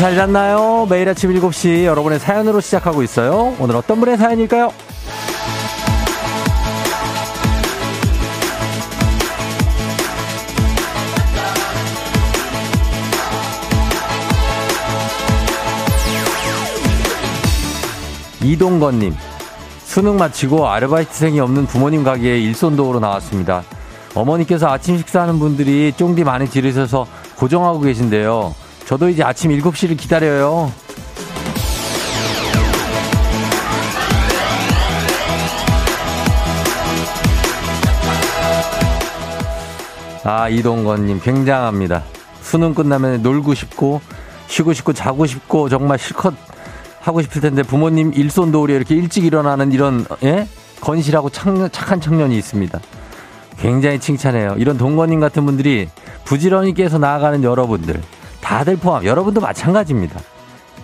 잘 잤나요? 매일 아침 7시 여러분의 사연으로 시작하고 있어요. 오늘 어떤 분의 사연일까요? 이동건님, 수능 마치고 아르바이트생이 없는 부모님 가게에 일손도우러 나왔습니다. 어머니께서 아침 식사하는 분들이 쫑디 많이 지르셔서 고정하고 계신데요. 저도 이제 아침 7시를 기다려요. 아, 이동건님, 굉장합니다. 수능 끝나면 놀고 싶고, 쉬고 싶고, 자고 싶고, 정말 실컷 하고 싶을 텐데, 부모님 일손도우리 이렇게 일찍 일어나는 이런, 예? 건실하고 착, 착한 청년이 있습니다. 굉장히 칭찬해요. 이런 동건님 같은 분들이 부지런히 깨서 나아가는 여러분들, 다들 포함, 여러분도 마찬가지입니다.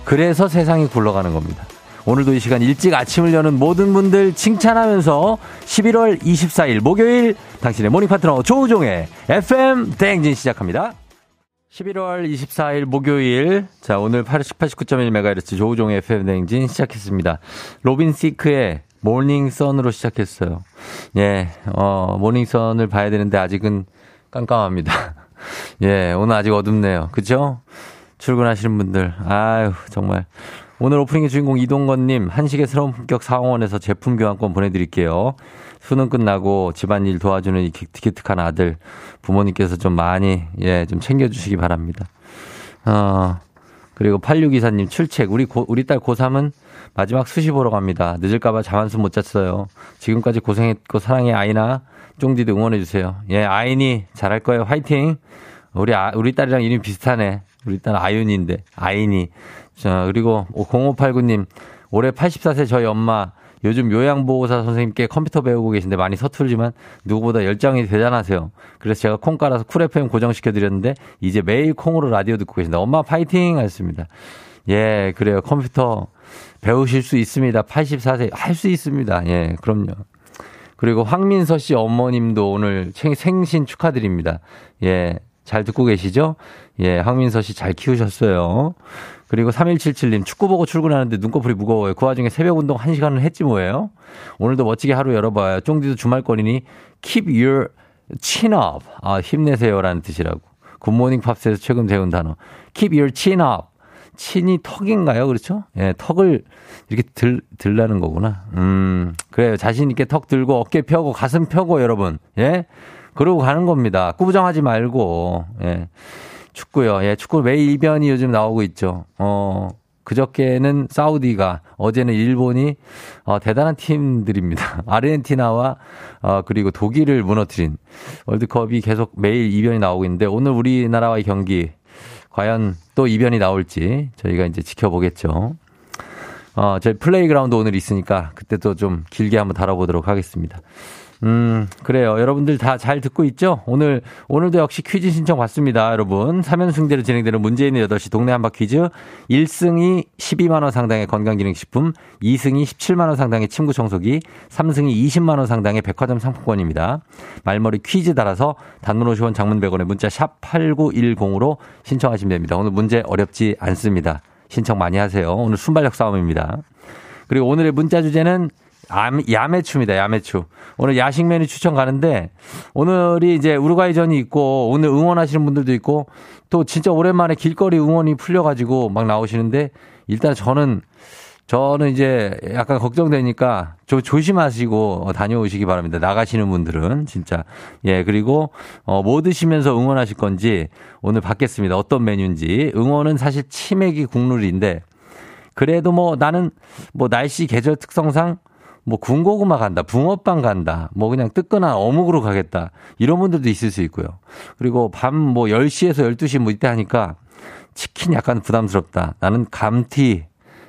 그래서 세상이 굴러가는 겁니다. 오늘도 이 시간 일찍 아침을 여는 모든 분들 칭찬하면서 11월 24일 목요일 당신의 모닝 파트너 조우종의 FM 대행진 시작합니다. 11월 24일 목요일 자 오늘 89.1MHz 조우종의 FM 대행진 시작했습니다. 로빈 시크의 Morning Sun으로 시작했어요. 예, 어, Morning Sun을 봐야 되는데 아직은 깜깜합니다. 예, 오늘 아직 어둡네요. 그죠? 출근하시는 분들, 아유, 정말. 오늘 오프닝의 주인공 이동건님, 한식의 새로운 품격 상원에서 제품 교환권 보내드릴게요. 수능 끝나고 집안일 도와주는 이 기특한 아들, 부모님께서 좀 많이, 예, 좀 챙겨주시기 바랍니다. 어, 그리고 8624님 출첵, 우리 고, 우리 딸 고3은 마지막 수시 보러 갑니다. 늦을까봐 잠 한숨 못 잤어요. 지금까지 고생했고 사랑해 아이나 쫑디도 응원해 주세요. 예, 아이니 잘할 거예요. 화이팅! 우리, 아, 우리 딸이랑 이름이 비슷하네. 우리 딸 아윤인데, 아이니. 자, 그리고 0589님, 올해 84세 저희 엄마, 요즘 요양보호사 선생님께 컴퓨터 배우고 계신데 많이 서툴지만 누구보다 열정이 대단하세요. 그래서 제가 콩 깔아서 쿨 FM 고정시켜드렸는데 이제 매일 콩으로 라디오 듣고 계신다. 엄마 파이팅! 하셨습니다. 예, 그래요. 컴퓨터 배우실 수 있습니다. 84세 할 수 있습니다. 예, 그럼요. 그리고 황민서 씨 어머님도 오늘 생신 축하드립니다. 예, 잘 듣고 계시죠? 예, 황민서 씨 잘 키우셨어요. 그리고 3177님 축구 보고 출근하는데 눈꺼풀이 무거워요. 그 와중에 새벽 운동 1시간은 했지 뭐예요? 오늘도 멋지게 하루 열어봐요. 쫑디도 주말거리니 keep your chin up. 아, 힘내세요라는 뜻이라고. 굿모닝 팝스에서 최근 배운 단어. keep your chin up. 친이 턱인가요? 그렇죠? 예, 턱을 이렇게 들, 들라는 거구나. 음, 그래요. 자신있게 턱 들고 어깨 펴고 가슴 펴고 여러분. 예? 그러고 가는 겁니다. 꾸부정하지 말고. 예. 축구요. 예, 축구 매일 이변이 요즘 나오고 있죠. 어, 그저께는 사우디가, 어제는 일본이, 어, 대단한 팀들입니다. 아르헨티나와, 어, 그리고 독일을 무너뜨린 월드컵이 계속 매일 이변이 나오고 있는데, 오늘 우리나라와의 경기, 과연 또 이변이 나올지 저희가 이제 지켜보겠죠. 어, 저희 Playground 오늘 있으니까 그때 또 좀 길게 한번 다뤄보도록 하겠습니다. 음, 그래요. 여러분들 다 잘 듣고 있죠? 오늘, 오늘도 역시 퀴즈 신청 받습니다, 여러분. 3연승제로 진행되는 있는 8시 동네 한바 퀴즈. 1승이 12만원 상당의 건강기능식품, 2승이 17만원 상당의 침구 청소기, 3승이 20만원 상당의 백화점 상품권입니다. 말머리 퀴즈 달아서 단문 50원 장문 100원에 문자 샵 8910으로 신청하시면 됩니다. 오늘 문제 어렵지 않습니다. 신청 많이 하세요. 오늘 순발력 싸움입니다. 그리고 오늘의 문자 주제는 야매추입니다. 야매추. 오늘 야식 메뉴 추천 가는데 오늘이 이제 우루과이전이 있고 오늘 응원하시는 분들도 있고 또 진짜 오랜만에 길거리 응원이 풀려가지고 막 나오시는데 일단 저는 저는 이제 약간 걱정되니까 좀 조심하시고 다녀오시기 바랍니다. 나가시는 분들은 진짜 예 그리고 어뭐 드시면서 응원하실 건지 오늘 받겠습니다. 어떤 메뉴인지 응원은 사실 치맥이 국룰인데 그래도 뭐 나는 뭐 날씨 계절 특성상 뭐 군고구마 간다, 붕어빵 간다, 뭐 그냥 뜨끈한 어묵으로 가겠다. 이런 분들도 있을 수 있고요. 그리고 밤 뭐 10시에서 12시 뭐 이때 하니까 치킨 약간 부담스럽다. 나는 감튀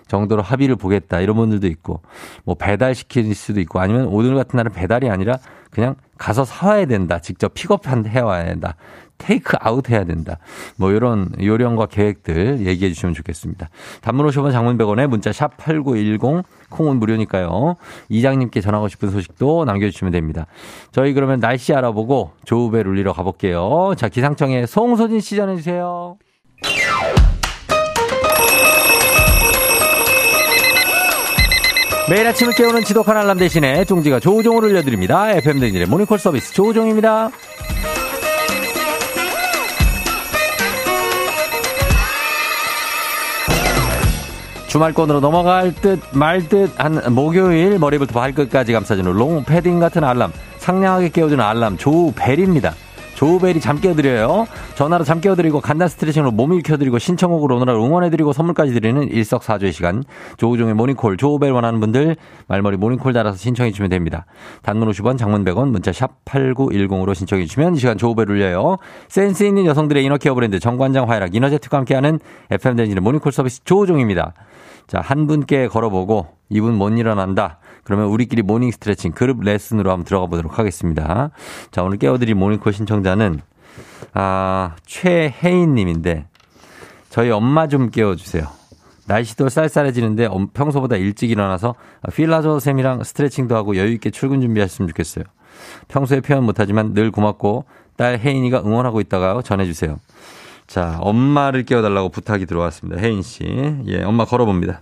정도로 합의를 보겠다. 이런 분들도 있고 뭐 배달 시킬 수도 있고 아니면 오늘 같은 날은 배달이 아니라 그냥 가서 사와야 된다. 직접 픽업 해와야 된다. 테이크 아웃 해야 된다. 뭐 이런 요령과 계획들 얘기해 주시면 좋겠습니다. 단문 50원 장문 100원에 문자 샵 8910 콩은 무료니까요. 이장님께 전하고 싶은 소식도 남겨주시면 됩니다. 저희 그러면 날씨 알아보고 조우배 룰리러 가볼게요. 자 기상청에 송소진 씨 전해주세요. 매일 아침을 깨우는 지독한 알람 대신에 종지가 조우종을 올려드립니다. FM 댕진의 모니콜 서비스 조우종입니다. 주말권으로 넘어갈 듯 말 듯 한 목요일 머리부터 발끝까지 감싸주는 롱 패딩 같은 알람 상냥하게 깨워주는 알람 조우벨입니다. 조우벨이 잠 깨워드려요. 전화로 잠 깨워드리고 간단 스트레칭으로 몸 일으켜드리고 신청곡으로 오늘날 응원해드리고 선물까지 드리는 일석사조의 시간. 조우종의 모닝콜 조우벨 원하는 분들 말머리 모닝콜 달아서 신청해 주시면 됩니다. 단문 50원 장문 100원 문자 샵 8910으로 신청해 주시면 이 시간 조우벨 울려요. 센스 있는 여성들의 inner care 브랜드 정관장 화이락 이너제트과 함께하는 FM 댕진의 모닝콜 서비스 조우종입니다. 자, 한 분께 걸어보고 이분 못 일어난다. 그러면 우리끼리 모닝 스트레칭 그룹 레슨으로 한번 들어가 보도록 하겠습니다. 자, 오늘 깨워드릴 모닝콜 신청자는, 아, 최혜인 님인데, 저희 엄마 좀 깨워주세요. 날씨도 쌀쌀해지는데 평소보다 일찍 일어나서 필라조 쌤이랑 스트레칭도 하고 여유있게 출근 준비하셨으면 좋겠어요. 평소에 표현 못하지만 늘 고맙고 딸 혜인이가 응원하고 있다가 전해주세요. 자, 엄마를 깨워달라고 부탁이 들어왔습니다. 혜인 씨. 예, 엄마 걸어봅니다.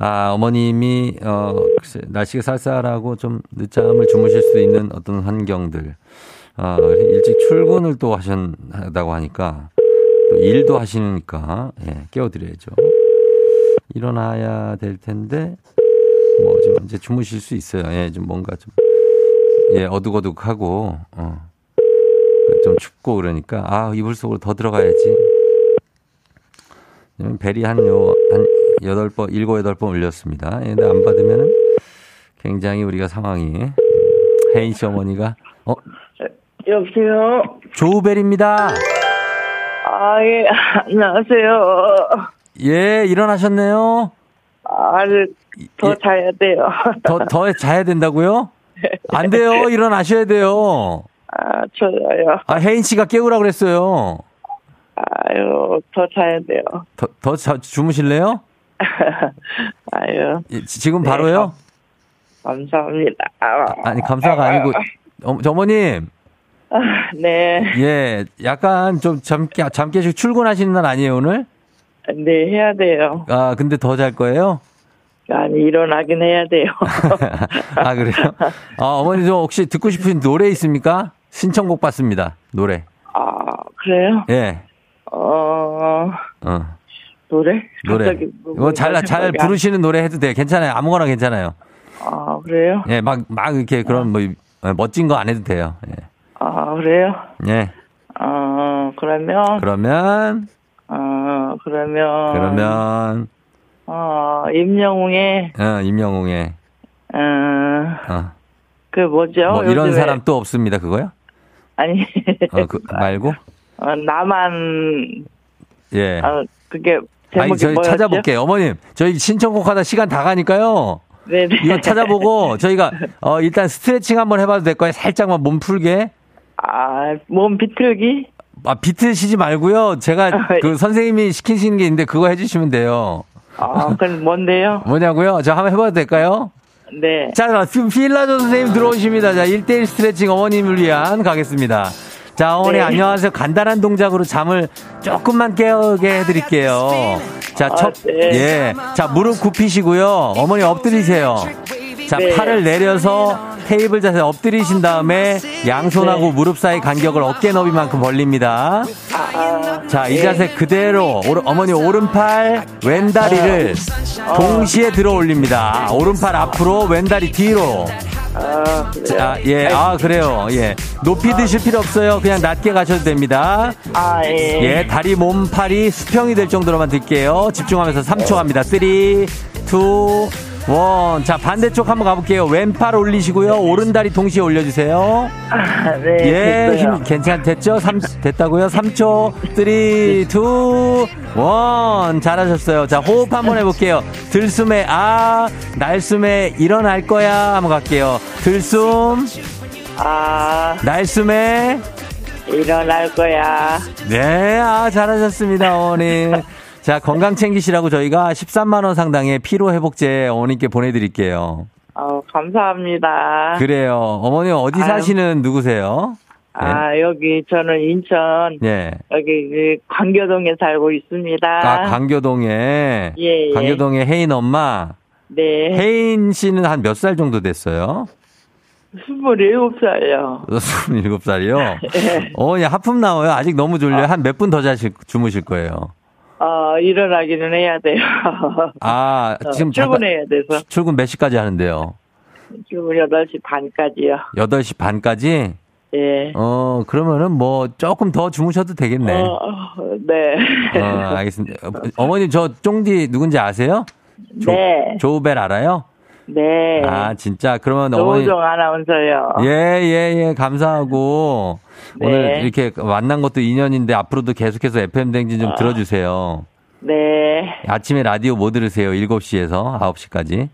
아, 어머님이, 어, 글쎄, 날씨가 쌀쌀하고 좀 늦잠을 주무실 수 있는 어떤 환경들. 아, 일찍 출근을 또 하셨다고 하니까, 또 일도 하시니까, 예, 깨워드려야죠. 일어나야 될 텐데, 뭐, 좀 이제 주무실 수 있어요. 예, 좀 뭔가 좀, 예, 어둑어둑하고, 어, 좀 춥고 그러니까, 아, 이불 속으로 더 들어가야지. 벨이 한 요, 한 여덟 번, 일곱, 여덟 번 울렸습니다. 예, 근데 안 받으면은 굉장히 우리가 상황이, 혜인 씨 어머니가, 어? 여보세요? 조우벨입니다. 아, 예, 안녕하세요. 예, 일어나셨네요. 아, 더 예. 자야 돼요. 더, 더 자야 된다고요? 안 돼요. 일어나셔야 돼요. 아, 좋아요. 아, 혜인 씨가 깨우라 그랬어요. 아유, 더 자야 돼요. 더, 더 자, 주무실래요? 아유, 예, 지- 지금 바로요? 감사합니다. 아, 아니, 감사가 아니고, 어, 어머님, 아, 네, 예, 약간 좀 잠, 깨, 잠 깨시고 출근하시는 날 아니에요, 오늘? 네, 해야 돼요. 아, 근데 더 잘 거예요? 아니, 일어나긴 해야 돼요. 아, 그래요? 아, 어머니 저 혹시 듣고 싶으신 노래 있습니까? 신청곡 받습니다, 노래. 아, 그래요? 예, 어, 어, 노래? 노래. 뭐- 뭐 잘, 잘 부르시는 노래 해도 돼요. 괜찮아요. 아무거나 괜찮아요. 아, 그래요? 예, 막, 막 이렇게 그런 뭐, 멋진 거 안 해도 돼요. 예. 아, 그래요? 예. 어, 그러면, 그러면, 어, 그러면, 그러면, 어, 임영웅의, 어, 임영웅의, 어, 어, 그 뭐죠? 뭐 이런 사람 또 없습니다. 그거요? 아니, 어, 그, 말고? 어, 나만, 예. 어, 그게, 아니, 저희 뭐였죠? 찾아볼게요. 어머님, 저희 신청곡 하다 시간 다 가니까요. 네네. 이거 찾아보고 저희가, 어, 일단 스트레칭 한번 해봐도 될 거예요. 살짝만 몸 풀게. 아, 몸 비틀기? 아, 비트시지 말고요. 제가 그 선생님이 시키시는 게 있는데 그거 해주시면 돼요. 아, 그건 뭔데요? 뭐냐고요? 저 한번 해봐도 될까요? 네. 자, 지금 필라조 선생님 들어오십니다. 자, 1대1 스트레칭 어머님을 위한 가겠습니다. 자, 어머니 네. 안녕하세요. 간단한 동작으로 잠을 조금만 깨우게 해드릴게요. 자, 첫, 네. 예. 자, 무릎 굽히시고요. 어머니 엎드리세요. 자, 네. 팔을 내려서 테이블 자세 엎드리신 다음에 양손하고 네. 무릎 사이 간격을 어깨 너비만큼 벌립니다. 아, 자, 이 네. 자세 그대로 오른- 어머니 오른팔 왼다리를 어. 동시에 들어 올립니다. 오른팔 앞으로 왼다리 뒤로. 아, 그래요? 자, 예, 아 그래요. 예, 높이 드실 필요 없어요. 그냥 낮게 가셔도 됩니다. 아, 예. 예, 다리 몸 팔이 수평이 될 정도로만 들게요. 집중하면서 3초 갑니다. 3, 2, 1. 자, 반대쪽 한번 가볼게요. 왼팔 올리시고요. 오른다리 동시에 올려주세요. 아, 네. 예, 됐어요. 힘 괜찮 됐죠? 3 됐다고요? 3초. 3 2 1 잘하셨어요. 자, 호흡 한번 해 볼게요. 들숨에 아, 날숨에 일어날 거야. 한번 갈게요. 들숨, 아, 날숨에 일어날 거야. 네, 아, 잘하셨습니다, 어머니. 자, 건강 챙기시라고 저희가 13만원 상당의 피로회복제 어머님께 보내드릴게요. 어, 감사합니다. 그래요. 어머니 어디 아유. 사시는 누구세요? 아, 여기 저는 인천, 예. 여기 그 광교동에 살고 있습니다. 아, 광교동에. 예, 예. 광교동에 혜인 엄마. 네. 혜인 씨는 한 몇 살 정도 됐어요? 27살이요. 27살이요? 네. 어, 예, 하품 나와요. 아직 너무 졸려요. 한 몇 분 더 자실, 주무실 거예요. 어, 일어나기는 해야 돼요. 아, 어, 지금 잠깐- 출근해야 돼서. 출근 몇 시까지 하는데요? 출근 8시 반까지요. 8시 반까지? 예. 어, 그러면은 뭐 조금 더 주무셔도 되겠네. 어, 어, 네. 어, 알겠습니다. 어, 어머님 저 쫑디 누군지 아세요? 조, 네. 조우벨 알아요? 네. 아, 진짜 그러면 어머니 조우종 아나운서요. 예, 예, 예. 감사하고 네. 오늘 이렇게 만난 것도 인연인데 앞으로도 계속해서 FM 댕진 좀 아. 들어 주세요. 네. 아침에 라디오 뭐 들으세요? 7시에서 9시까지?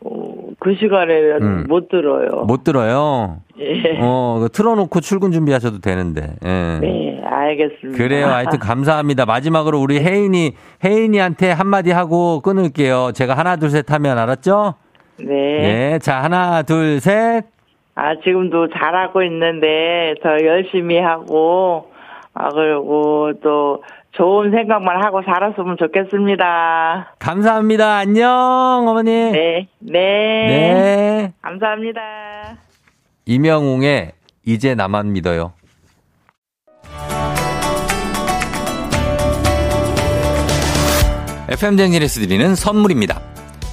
어, 그 시간에는 음. 못 들어요. 못 들어요. 예. 어, 틀어놓고 출근 준비하셔도 되는데. 예. 네, 알겠습니다. 그래요. 하여튼 감사합니다. 마지막으로 우리 혜인이, 혜인이한테 한마디 하고 끊을게요. 제가 하나, 둘, 셋 하면 알았죠? 네. 예. 자, 하나, 둘, 셋. 아, 지금도 잘하고 있는데, 더 열심히 하고, 아, 그리고 또 좋은 생각만 하고 살았으면 좋겠습니다. 감사합니다. 안녕, 어머니. 네, 네. 네. 감사합니다. 임영웅의 이제 나만 믿어요. FM 댕진에서 드리는 선물입니다.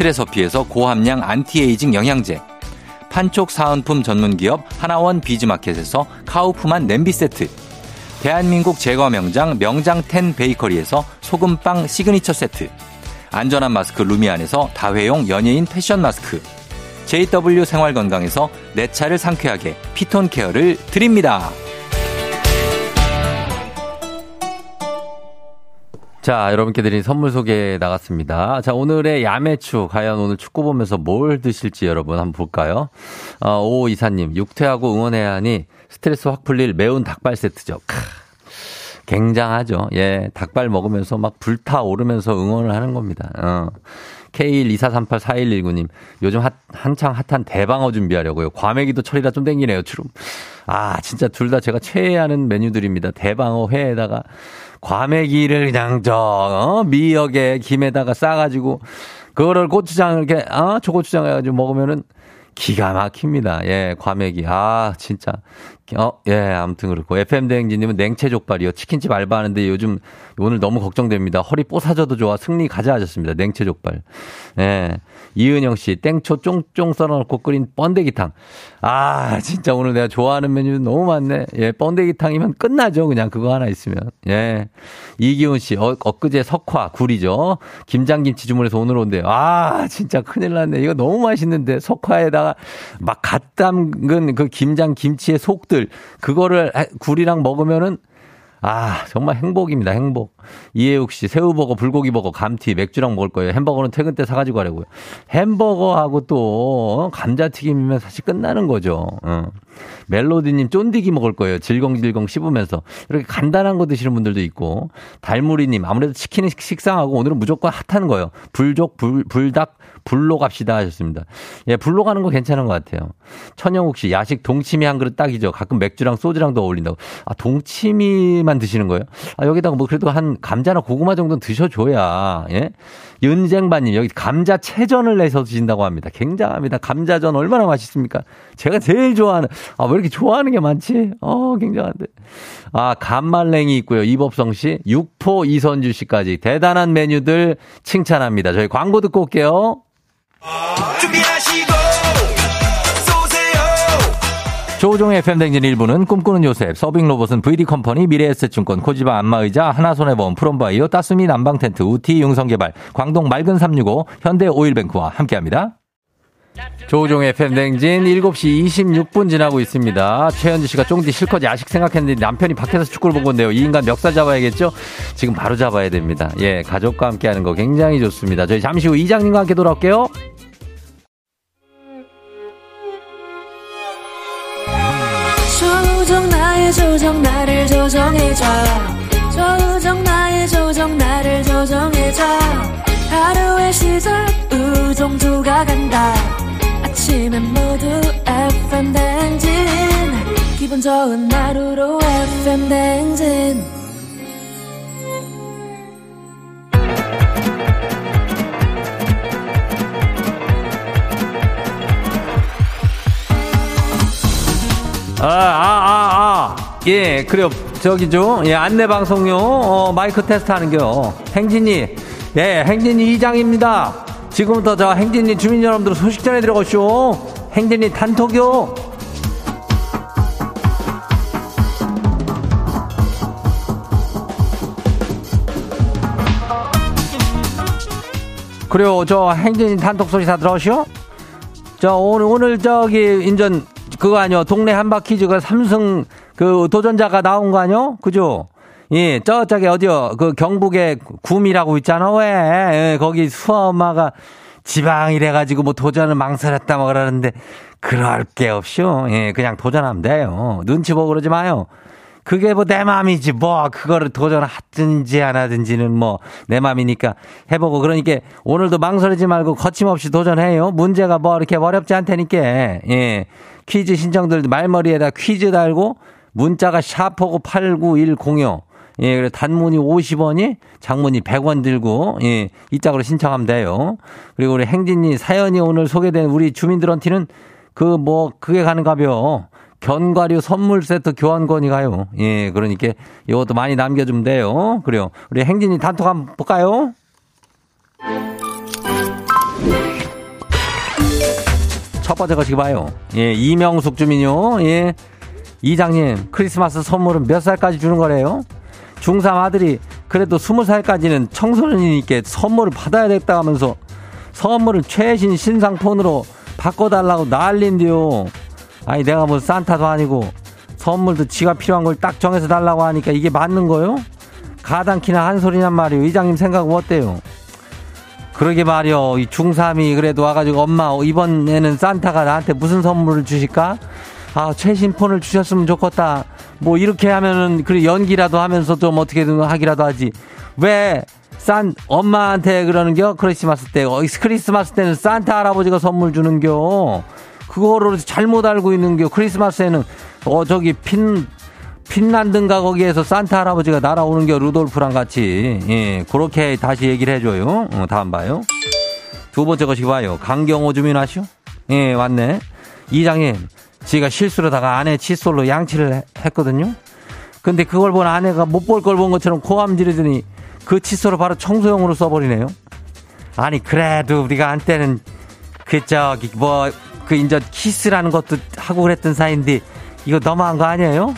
트레서피에서 고함량 안티에이징 영양제. 판촉 사은품 전문기업 하나원 비즈마켓에서 카우프만 냄비 세트. 대한민국 제과 명장 명장텐 베이커리에서 소금빵 시그니처 세트. 안전한 마스크 루미안에서 다회용 연예인 패션 마스크. JW 생활건강에서 내 차를 상쾌하게 피톤 케어를 드립니다. 자, 여러분께 드린 선물 소개 나갔습니다. 자, 오늘의 야매추. 과연 오늘 축구 보면서 뭘 드실지 여러분 한번 볼까요? 어, 오 이사님, 육퇴하고 응원해야 하니 스트레스 확 풀릴 매운 닭발 세트죠. 크, 굉장하죠. 예, 닭발 먹으면서 막 불타오르면서 응원을 하는 겁니다. 어. K124384119님, 요즘 핫, 한창 핫한 대방어 준비하려고요. 과메기도 철이라 좀 땡기네요, 추름. 아, 진짜 둘 다 제가 최애하는 메뉴들입니다. 대방어 회에다가 과메기를 그냥 저, 어, 미역에 김에다가 싸가지고, 그거를 고추장을 이렇게, 어, 초고추장 해가지고 먹으면은 기가 막힙니다. 예, 과메기. 아, 진짜. 어, 예, 아무튼 그렇고. FM대행진님은 냉채족발이요. 치킨집 알바하는데 요즘 오늘 너무 걱정됩니다. 허리 뽀사져도 좋아. 승리 가자 하셨습니다. 냉채족발. 예. 이은영 씨, 땡초 쫑쫑 썰어놓고 끓인 번데기탕. 아, 진짜 오늘 내가 좋아하는 메뉴 너무 많네. 예, 번데기탕이면 끝나죠. 그냥 그거 하나 있으면. 예. 이기훈 씨, 어, 엊그제 석화, 굴이죠. 김장김치 주문해서 오늘 온대요. 아, 진짜 큰일 났네. 이거 너무 맛있는데. 석화에다가 막 갓 담근 그 김장김치의 속들, 그거를 굴이랑 먹으면은 아, 정말 행복입니다, 행복. 이혜욱 씨, 새우버거, 불고기버거, 감튀, 맥주랑 먹을 거예요. 햄버거는 퇴근 때 사가지고 가려고요. 햄버거하고 또, 어, 감자튀김이면 사실 끝나는 거죠. 어. 멜로디님, 쫀디기 먹을 거예요. 질겅질겅 씹으면서. 이렇게 간단한 거 드시는 분들도 있고. 달무리님, 아무래도 치킨이 식상하고 오늘은 무조건 핫한 거예요. 불족, 불, 불닭, 불로 갑시다 하셨습니다. 예, 불로 가는 거 괜찮은 것 같아요. 천영욱 씨, 야식 동치미 한 그릇 딱이죠. 가끔 맥주랑 소주랑도 어울린다고. 아, 동치미만 드시는 거예요? 아, 여기다가 뭐 그래도 한 감자나 고구마 정도는 드셔줘야, 예? 윤쟁반님, 여기 감자 채전을 내서 드신다고 합니다. 굉장합니다. 감자전 얼마나 맛있습니까? 제가 제일 좋아하는, 아, 왜 이렇게 좋아하는 게 많지? 어, 굉장한데. 아, 간말랭이 있고요. 이법성 씨, 육포 이선주 씨까지 대단한 메뉴들 칭찬합니다. 저희 광고 듣고 올게요. 준비하시고 조종의 FM댕진 일부는 꿈꾸는 요셉, 서빙 로봇은 VD컴퍼니, 미래에셋증권, 코지바 안마의자, 하나손해보험, 프롬바이오, 따스미 난방텐트, 우티 융성개발, 광동 맑은 365, 현대오일뱅크와 함께합니다. 조종의 FM댕진 7시 26분 지나고 있습니다. 최현지 씨가 쫑디 실컷 야식 생각했는데 남편이 밖에서 축구를 보고 있네요. 이 인간 멱살 잡아야겠죠? 지금 바로 잡아야 됩니다. 예, 가족과 함께 하는 거 굉장히 좋습니다. 저희 잠시 후 이장님과 함께 돌아올게요. 조정 나의 조정 나를 조정해줘 조정 나의 조정 나를 조정해줘 하루의 시절 우정조가 간다 아침엔 모두 FM 댕진 기분 좋은 하루로 FM 댕진 아, 아, 아, 아. 예, 그래요. 저기죠. 예, 안내 방송용, 어, 마이크 테스트 하는겨. 행진이, 예, 행진이 이장입니다. 지금부터 저 행진이 주민 여러분들 소식 전해드려가시오. 행진이 단톡요. 그래요. 저 행진이 단톡 소식 다 들어오시오? 저 오늘, 오늘 저기 인전 그거 아니요. 동네 한바퀴즈가 삼성 그 도전자가 나온 거 아니요? 그죠? 예, 저쪽에 어디요? 그 경북에 구미라고 있잖아. 왜? 예, 거기 수아 엄마가 지방이래가지고 뭐 도전을 망설였다 뭐 그러는데 그럴 게 없쇼. 예, 그냥 도전하면 돼요. 눈치 보고 그러지 마요. 그게 뭐 내 맘이지 뭐 그거를 도전하든지 안 하든지는 뭐 내 맘이니까 해보고 그러니까 오늘도 망설이지 말고 거침없이 도전해요. 문제가 뭐 이렇게 어렵지 않다니까. 예. 퀴즈 신청들 말머리에다 퀴즈 달고 문자가 샤프고 89106. 예, 그래 단문이 50원이 장문이 100원 들고 예, 이 짝으로 신청하면 돼요. 그리고 우리 행진이 사연이 오늘 소개된 우리 주민들한테는 그 뭐 그게 가는가벼. 견과류 선물 세트 교환권이 가요. 예, 그러니까 이것도 많이 남겨주면 돼요. 그래요. 우리 행진이 단톡 한번 볼까요? 첫 번째 거 지금 봐요. 예, 이명숙 주민요. 예. 이장님, 크리스마스 선물은 몇 살까지 주는 거래요? 중3 아들이 그래도 20살까지는 청소년이니까 선물을 받아야 됐다 하면서 선물을 최신 신상 폰으로 바꿔달라고 난린데요. 아니, 내가 뭐 산타도 아니고 선물도 지가 필요한 걸 딱 정해서 달라고 하니까 이게 맞는 거요? 가당키나 한 소리냔 말이요. 이장님 생각은 어때요? 그러게 말이요. 이 중3이 그래도 와가지고 엄마 이번에는 산타가 나한테 무슨 선물을 주실까? 아, 최신 폰을 주셨으면 좋겠다. 뭐 이렇게 하면은 그래 연기라도 하면서 좀 어떻게든 하기라도 하지. 왜 산 엄마한테 그러는겨? 크리스마스 때. 어, 크리스마스 때는 산타 할아버지가 선물 주는겨. 그거를 잘못 알고 있는겨. 크리스마스에는 어 저기 핀 핀란드인가 거기에서 산타 할아버지가 날아오는 게 루돌프랑 같이 예 그렇게 다시 얘기를 해줘요. 어, 다음 봐요. 두 번째 것이 봐요. 강경호 주민 아시오? 예 왔네. 이장님 지가 실수로다가 아내 칫솔로 양치를 했거든요. 근데 그걸 본 아내가 못 볼 걸 본 것처럼 고함 지르더니 그 칫솔을 바로 청소용으로 써버리네요. 아니 그래도 우리가 한때는 그 저기 뭐 그 인제 키스라는 것도 하고 그랬던 사이인데 이거 너무한 거 아니에요?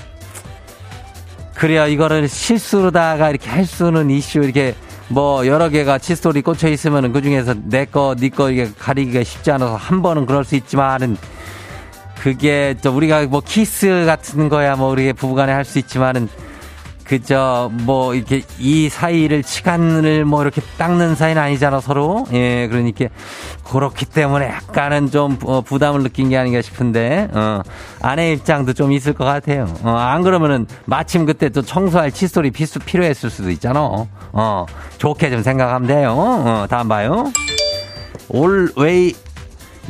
그래요. 이거를 실수로다가 이렇게 할 수는 이슈 이렇게 뭐 여러 개가 칫솔이 꽂혀 있으면은 그 중에서 내 거, 네 거 이게 가리기가 쉽지 않아서 한 번은 그럴 수 있지만은 그게 또 우리가 뭐 키스 같은 거야 뭐 우리 부부간에 할 수 있지만은 그저 뭐 이렇게 이 사이를 시간을 뭐 이렇게 닦는 사이는 아니잖아 서로. 예 그러니까 그렇기 때문에 약간은 좀 어, 부담을 느낀 게 아닌가 싶은데 어 아내 입장도 좀 있을 것 같아요. 어 안 그러면은 마침 그때 또 청소할 칫솔이 필수 필요했을 수도 있잖아. 어 좋게 좀 생각하면 돼요. 어 다음 봐요. always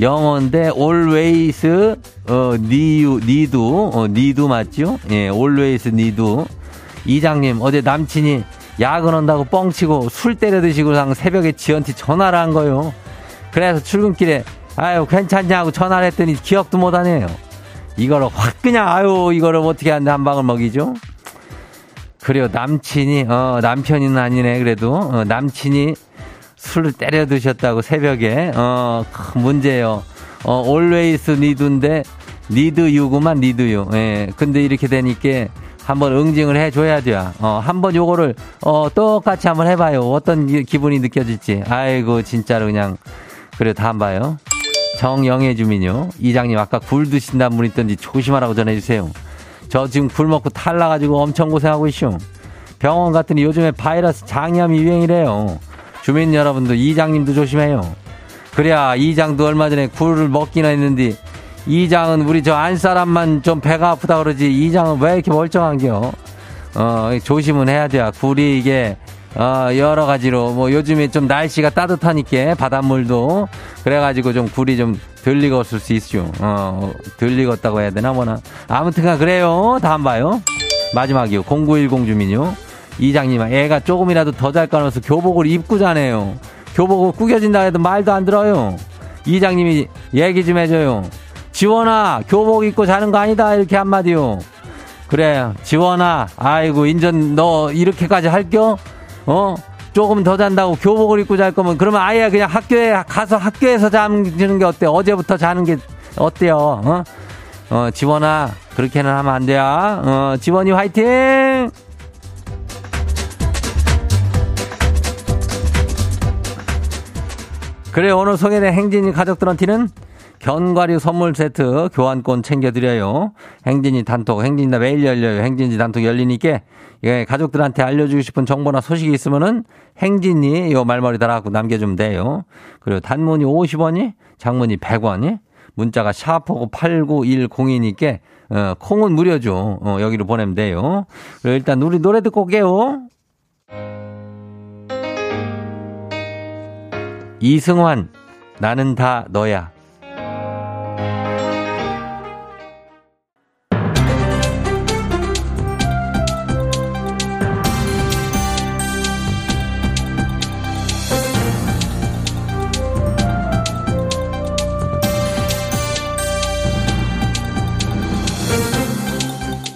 영어인데 always 어 니유 니도 어 니도 맞죠? 예, always 니도 이장님 어제 남친이 야근한다고 뻥치고 술 때려 드시고 상 새벽에 지연티 전화를 한 거요. 그래서 출근길에 아유 괜찮냐고 전화를 했더니 기억도 못 하네요. 이거를 확 그냥 아유 이거를 어떻게 하는데 한 방울 먹이죠? 그래요 남친이 어 남편이는 아니네 그래도 어, 남친이 술을 때려 드셨다고 새벽에 어 문제요. 어 always need인데 need you구만 need you. 예. 근데 이렇게 되니까 한번 응징을 해줘야 돼요. 어, 한번 요거를, 어, 똑같이 한번 해봐요. 어떤 기분이 느껴질지. 아이고, 진짜로 그냥. 그래, 다음 봐요. 정영애 주민요. 이장님, 아까 굴 드신다는 분 있던지 조심하라고 전해주세요. 저 지금 굴 먹고 탈나가지고 엄청 고생하고 있쇼. 병원 갔더니 요즘에 바이러스 장염이 유행이래요. 주민 여러분도 이장님도 조심해요. 그래야 이장도 얼마 전에 굴을 먹기나 했는데 이장은 우리 저 안 사람만 좀 배가 아프다 그러지 이장은 왜 이렇게 멀쩡한겨? 어, 조심은 해야 돼요. 굴이 이게 어, 여러 가지로 뭐 요즘에 좀 날씨가 따뜻하니까 바닷물도 그래가지고 좀 굴이 좀덜 익었을 수 있죠. 어, 덜 익었다고 해야 되나 뭐나. 아무튼가 그래요. 다음 봐요. 마지막이요. 0910 주민요. 이장님, 애가 조금이라도 더 잘 까놓아서 교복을 입고 자네요. 교복을 구겨진다 해도 말도 안 들어요. 이장님이 얘기 좀 해줘요. 지원아, 교복 입고 자는 거 아니다. 이렇게 한마디요. 그래, 지원아, 아이고, 인전 너 이렇게까지 할겨? 어? 조금 더 잔다고 교복을 입고 잘 거면 그러면 아예 그냥 학교에 가서 학교에서 자는 게 어때? 어제부터 자는 게 어때요? 어? 어, 지원아, 그렇게는 하면 안 돼요. 어, 지원이 화이팅! 그래, 오늘 소개된 행진이 가족들한테는 견과류 선물 세트 교환권 챙겨드려요. 행진이 단톡, 행진이나 매일 열려요. 행진이 단톡 열리니까 예, 가족들한테 알려주고 싶은 정보나 소식이 있으면은 행진이 요 말머리 달아갖고 남겨주면 돼요. 그리고 단문이 50원이, 장문이 100원이, 문자가 샤프고 8910이니까 어, 콩은 무료죠. 어, 여기로 보내면 돼요. 그리고 일단 우리 노래 듣고 올게요. 이승환, 나는 다 너야.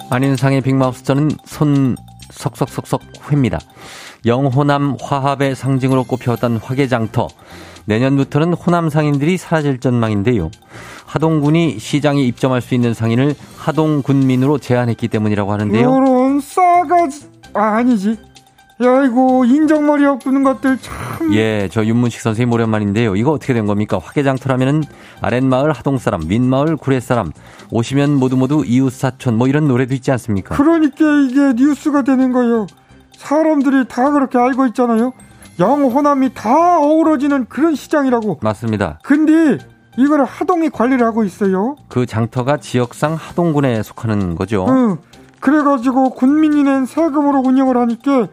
안인상의 빅마우스 저는 손 석석석석 회입니다. 영호남 화합의 상징으로 꼽혀왔던 화개장터. 내년부터는 호남 상인들이 사라질 전망인데요. 하동군이 시장에 입점할 수 있는 상인을 하동군민으로 제한했기 때문이라고 하는데요. 이런 싸가지 아, 아니지. 야, 이거 인정머리 엮는 것들 참. 예, 저 윤문식 선생님 오랜만인데요. 이거 어떻게 된 겁니까? 화개장터라면은 아랫마을 하동 사람, 윗마을 구례 사람, 오시면 모두 모두 이웃 사촌 뭐 이런 노래도 있지 않습니까? 그러니까 이게 뉴스가 되는 거예요. 사람들이 다 그렇게 알고 있잖아요. 영 호남이 다 어우러지는 그런 시장이라고. 맞습니다. 근데 이걸 하동이 관리를 하고 있어요. 그 장터가 지역상 하동군에 속하는 거죠. 응. 그래가지고 군민이 낸 세금으로 운영을 하니까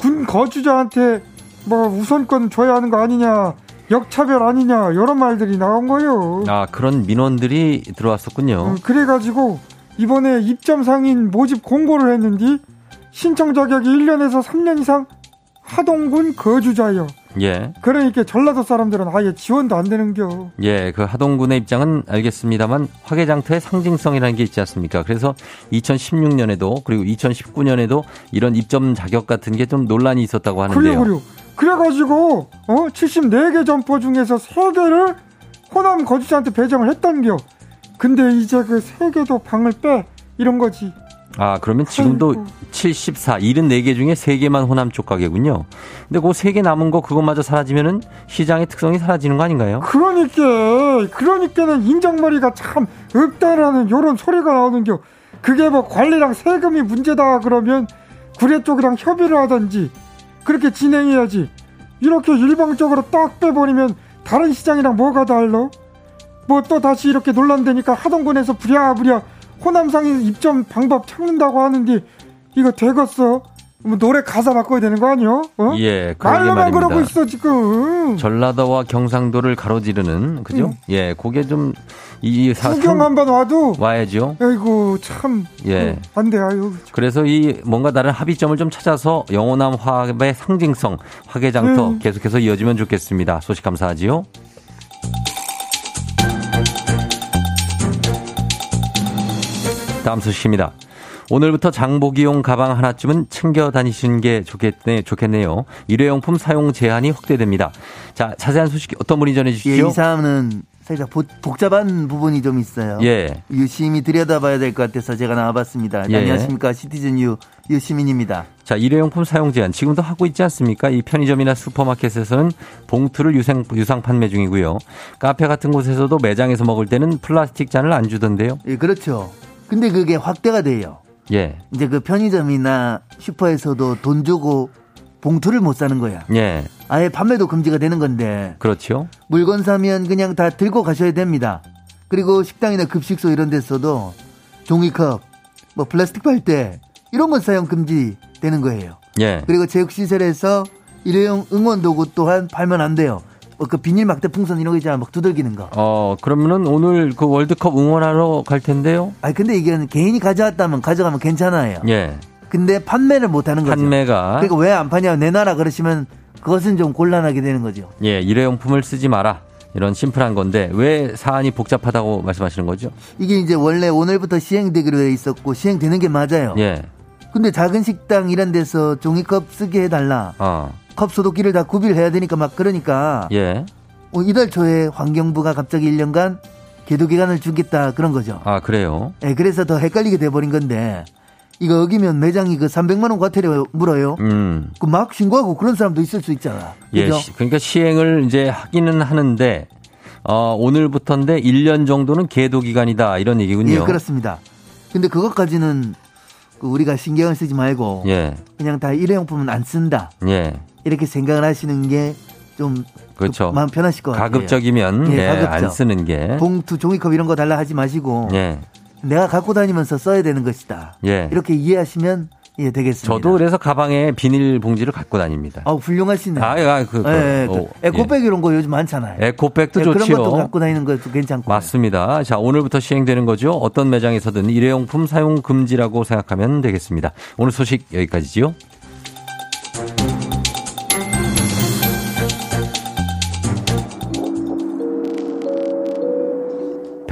군 거주자한테 뭐 우선권 줘야 하는 거 아니냐, 역차별 아니냐 이런 말들이 나온 거예요. 아 그런 민원들이 들어왔었군요. 응, 그래가지고 이번에 입점 상인 모집 공고를 했는데 신청 자격이 1년에서 3년 이상 하동군 거주자요. 예. 그러니까 전라도 사람들은 아예 지원도 안 되는겨. 예, 그 하동군의 입장은 알겠습니다만 화개장터의 상징성이라는 게 있지 않습니까? 그래서 2016년에도 그리고 2019년에도 이런 입점 자격 같은 게 좀 논란이 있었다고 하는데요. 그래요, 그래요. 그래가지고 어 74개 점포 중에서 3개를 호남 거주자한테 배정을 했던겨. 근데 이제 그 3개도 방을 빼 이런 거지. 아, 그러면 지금도 아이고. 74, 74개 중에 3개만 호남 쪽 가게군요. 근데 그 3개 남은 거 그것마저 사라지면은 시장의 특성이 사라지는 거 아닌가요? 그러니까 그러니까는 인정머리가 참 없다라는 요런 소리가 나오는겨. 그게 뭐 관리랑 세금이 문제다 그러면 구례 쪽이랑 협의를 하든지 그렇게 진행해야지. 이렇게 일방적으로 딱 빼버리면 다른 시장이랑 뭐가 달러? 뭐또 다시 이렇게 논란되니까 하동군에서 부랴부랴 호남상인 입점 방법 찾는다고 하는데 이거 되겠어? 뭐 노래 가사 바꿔야 되는 거 아니요? 어? 예, 말로만 그러고 있어 지금. 전라도와 경상도를 가로지르는 그죠? 음. 예, 그게 좀이 구경 한번 와도 와야죠. 아이고 참. 예. 안돼 아유. 그래서 이 뭔가 다른 합의점을 좀 찾아서 영호남 화합의 상징성 화개장터 음. 계속해서 이어지면 좋겠습니다. 소식 감사하지요. 다음 소식입니다. 오늘부터 장보기용 가방 하나쯤은 챙겨 다니시는 게 좋겠네, 좋겠네요. 일회용품 사용 제한이 확대됩니다. 자, 자세한 소식 어떤 분이 전해 주시죠? 예, 이 사안은 살짝 복잡한 부분이 좀 있어요. 예. 유심히 들여다봐야 될 것 같아서 제가 나와봤습니다. 예. 안녕하십니까. 시티즌 유 유시민입니다. 자, 일회용품 사용 제한 지금도 하고 있지 않습니까? 이 편의점이나 슈퍼마켓에서는 봉투를 유생, 유상 판매 중이고요. 카페 같은 곳에서도 매장에서 먹을 때는 플라스틱 잔을 안 주던데요. 예, 그렇죠. 근데 그게 확대가 돼요. 예. 이제 그 편의점이나 슈퍼에서도 돈 주고 봉투를 못 사는 거야. 예. 아예 판매도 금지가 되는 건데. 그렇죠. 물건 사면 그냥 다 들고 가셔야 됩니다. 그리고 식당이나 급식소 이런 데서도 종이컵, 뭐 플라스틱 빨대 이런 건 사용 금지 되는 거예요. 예. 그리고 체육시설에서 일회용 응원 도구 또한 팔면 안 돼요. 뭐그 비닐 막대 풍선 이런 거 있잖아 막 두들기는 거. 어 그러면은 오늘 그 월드컵 응원하러 갈 텐데요. 아 근데 이게 개인이 가져왔다면 가져가면 괜찮아요. 예. 근데 판매를 못 하는 거죠. 판매가. 그러니까 왜 안 파냐 내놔라 그러시면 그것은 좀 곤란하게 되는 거죠. 예, 일회용품을 쓰지 마라. 이런 심플한 건데 왜 사안이 복잡하다고 말씀하시는 거죠? 이게 이제 원래 오늘부터 시행되기로 돼 있었고 시행되는 게 맞아요. 예. 근데 작은 식당 이런 데서 종이컵 쓰게 해달라. 어. 컵 소독기를 다 구비해야 되니까 막 그러니까. 예. 어, 이달 초에 환경부가 갑자기 1년간 계도 기간을 주겠다 그런 거죠. 아 그래요? 예, 그래서 더 헷갈리게 돼버린 건데 이거 어기면 매장이 그 300만 원 과태료 물어요. 음. 그 막 신고하고 그런 사람도 있을 수 있잖아. 예, 그죠? 그러니까 시행을 이제 하기는 하는데 어, 오늘부터인데 1년 정도는 계도 기간이다 이런 얘기군요. 예, 그렇습니다. 근데 그것까지는 그 우리가 신경을 쓰지 말고 예. 그냥 다 일회용품은 안 쓴다. 예. 이렇게 생각을 하시는 게 좀 그렇죠. 마음 편하실 것 같아요. 가급적이면 예, 예, 가급적. 안 쓰는 게 봉투, 종이컵 이런 거 달라 하지 마시고 예. 내가 갖고 다니면서 써야 되는 것이다. 예. 이렇게 이해하시면 예, 되겠습니다. 저도 그래서 가방에 비닐 봉지를 갖고 다닙니다. 아, 훌륭하시네. 아, 아 그, 그 예, 어, 에코백 예. 이런 거 요즘 많잖아요. 에코백도 예, 좋죠. 그런 것도 갖고 다니는 것도 괜찮고. 맞습니다. 자, 오늘부터 시행되는 거죠. 어떤 매장에서든 일회용품 사용 금지라고 생각하면 되겠습니다. 오늘 소식 여기까지지요.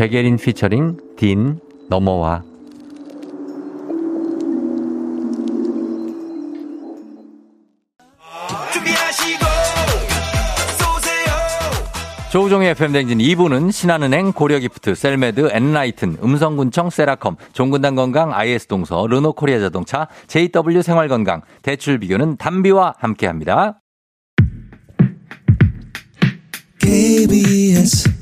백예린 피처링 딘 넘어와 조우종의 FM댕진 2부는 신한은행, 고려기프트, 셀메드, 엔라이튼, 음성군청, 세라컴, 종근당 건강, IS동서, 르노코리아 자동차, JW 생활건강, 대출비교는 담비와 함께합니다. KBS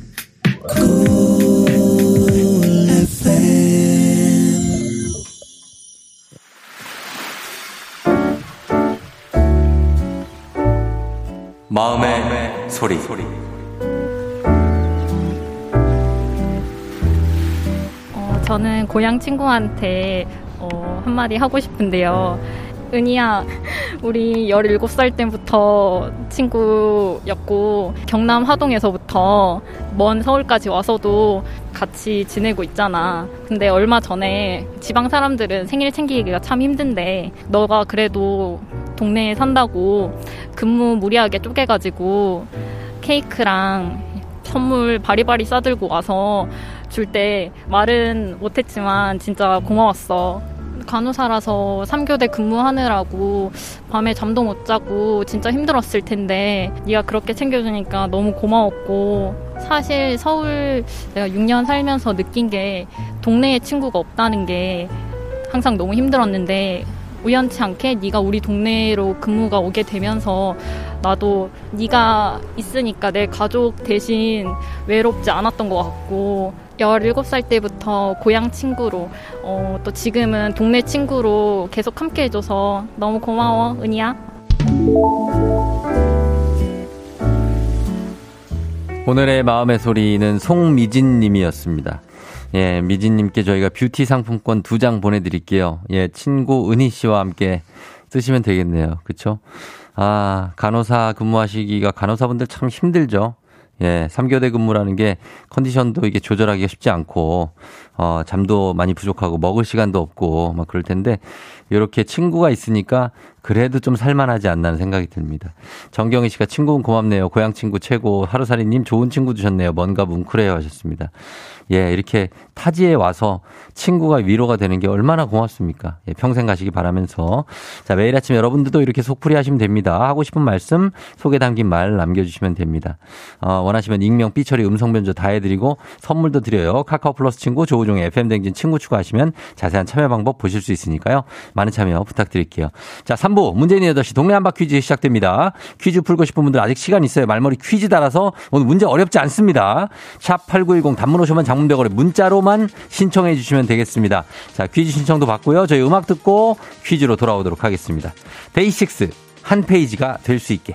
마음의, 마음의 소리. 소리. 어, 저는 고향 친구한테 어, 한마디 하고 싶은데요. 은희야, 우리 17살 때부터 친구였고, 경남 하동에서부터 먼 서울까지 와서도 같이 지내고 있잖아. 근데 얼마 전에 지방 사람들은 생일 챙기기가 참 힘든데, 너가 그래도 동네에 산다고 근무 무리하게 쪼개가지고 케이크랑 선물 바리바리 싸들고 와서 줄 때 말은 못했지만 진짜 고마웠어. 간호사라서 3교대 근무하느라고 밤에 잠도 못 자고 진짜 힘들었을 텐데 네가 그렇게 챙겨주니까 너무 고마웠고 사실 서울 내가 6년 살면서 느낀 게 동네에 친구가 없다는 게 항상 너무 힘들었는데 우연치 않게 네가 우리 동네로 근무가 오게 되면서 나도 네가 있으니까 내 가족 대신 외롭지 않았던 것 같고 17살 때부터 고향 친구로 어, 또 지금은 동네 친구로 계속 함께 해줘서 너무 고마워 은희야 오늘의 마음의 소리는 송미진 님이었습니다. 예, 미진님께 저희가 뷰티 상품권 두 장 보내드릴게요. 예, 친구 은희 씨와 함께 쓰시면 되겠네요. 그쵸? 아, 간호사 근무하시기가 간호사분들 참 힘들죠. 예, 3교대 근무라는 게 컨디션도 이게 조절하기가 쉽지 않고, 어, 잠도 많이 부족하고 먹을 시간도 없고, 막 그럴 텐데, 이렇게 친구가 있으니까 그래도 좀 살만하지 않나 생각이 듭니다. 정경희 씨가 친구는 고맙네요. 고향 친구 최고. 하루살이님 좋은 친구 주셨네요. 뭔가 뭉클해요 하셨습니다. 예, 이렇게 타지에 와서 친구가 위로가 되는 게 얼마나 고맙습니까? 예, 평생 가시기 바라면서. 자, 매일 아침 여러분들도 이렇게 속풀이 하시면 됩니다. 하고 싶은 말씀, 속에 담긴 말 남겨주시면 됩니다. 어, 원하시면 익명, 삐처리, 음성 변조 다 해드리고 선물도 드려요. 카카오 플러스 친구, 조우종의 FM댕진 친구 추가하시면 자세한 참여 방법 보실 수 있으니까요. 많은 참여 부탁드릴게요. 자, 3부 문재인 8시 동네 한바 퀴즈 시작됩니다. 퀴즈 풀고 싶은 분들 아직 시간 있어요. 말머리 퀴즈 따라서 오늘 문제 어렵지 않습니다. 샵 8910 단문 오시면 장문 100원에 문자로만 신청해 주시면 되겠습니다. 자, 퀴즈 신청도 받고요. 저희 음악 듣고 퀴즈로 돌아오도록 하겠습니다. 데이식스 한 페이지가 될 수 있게.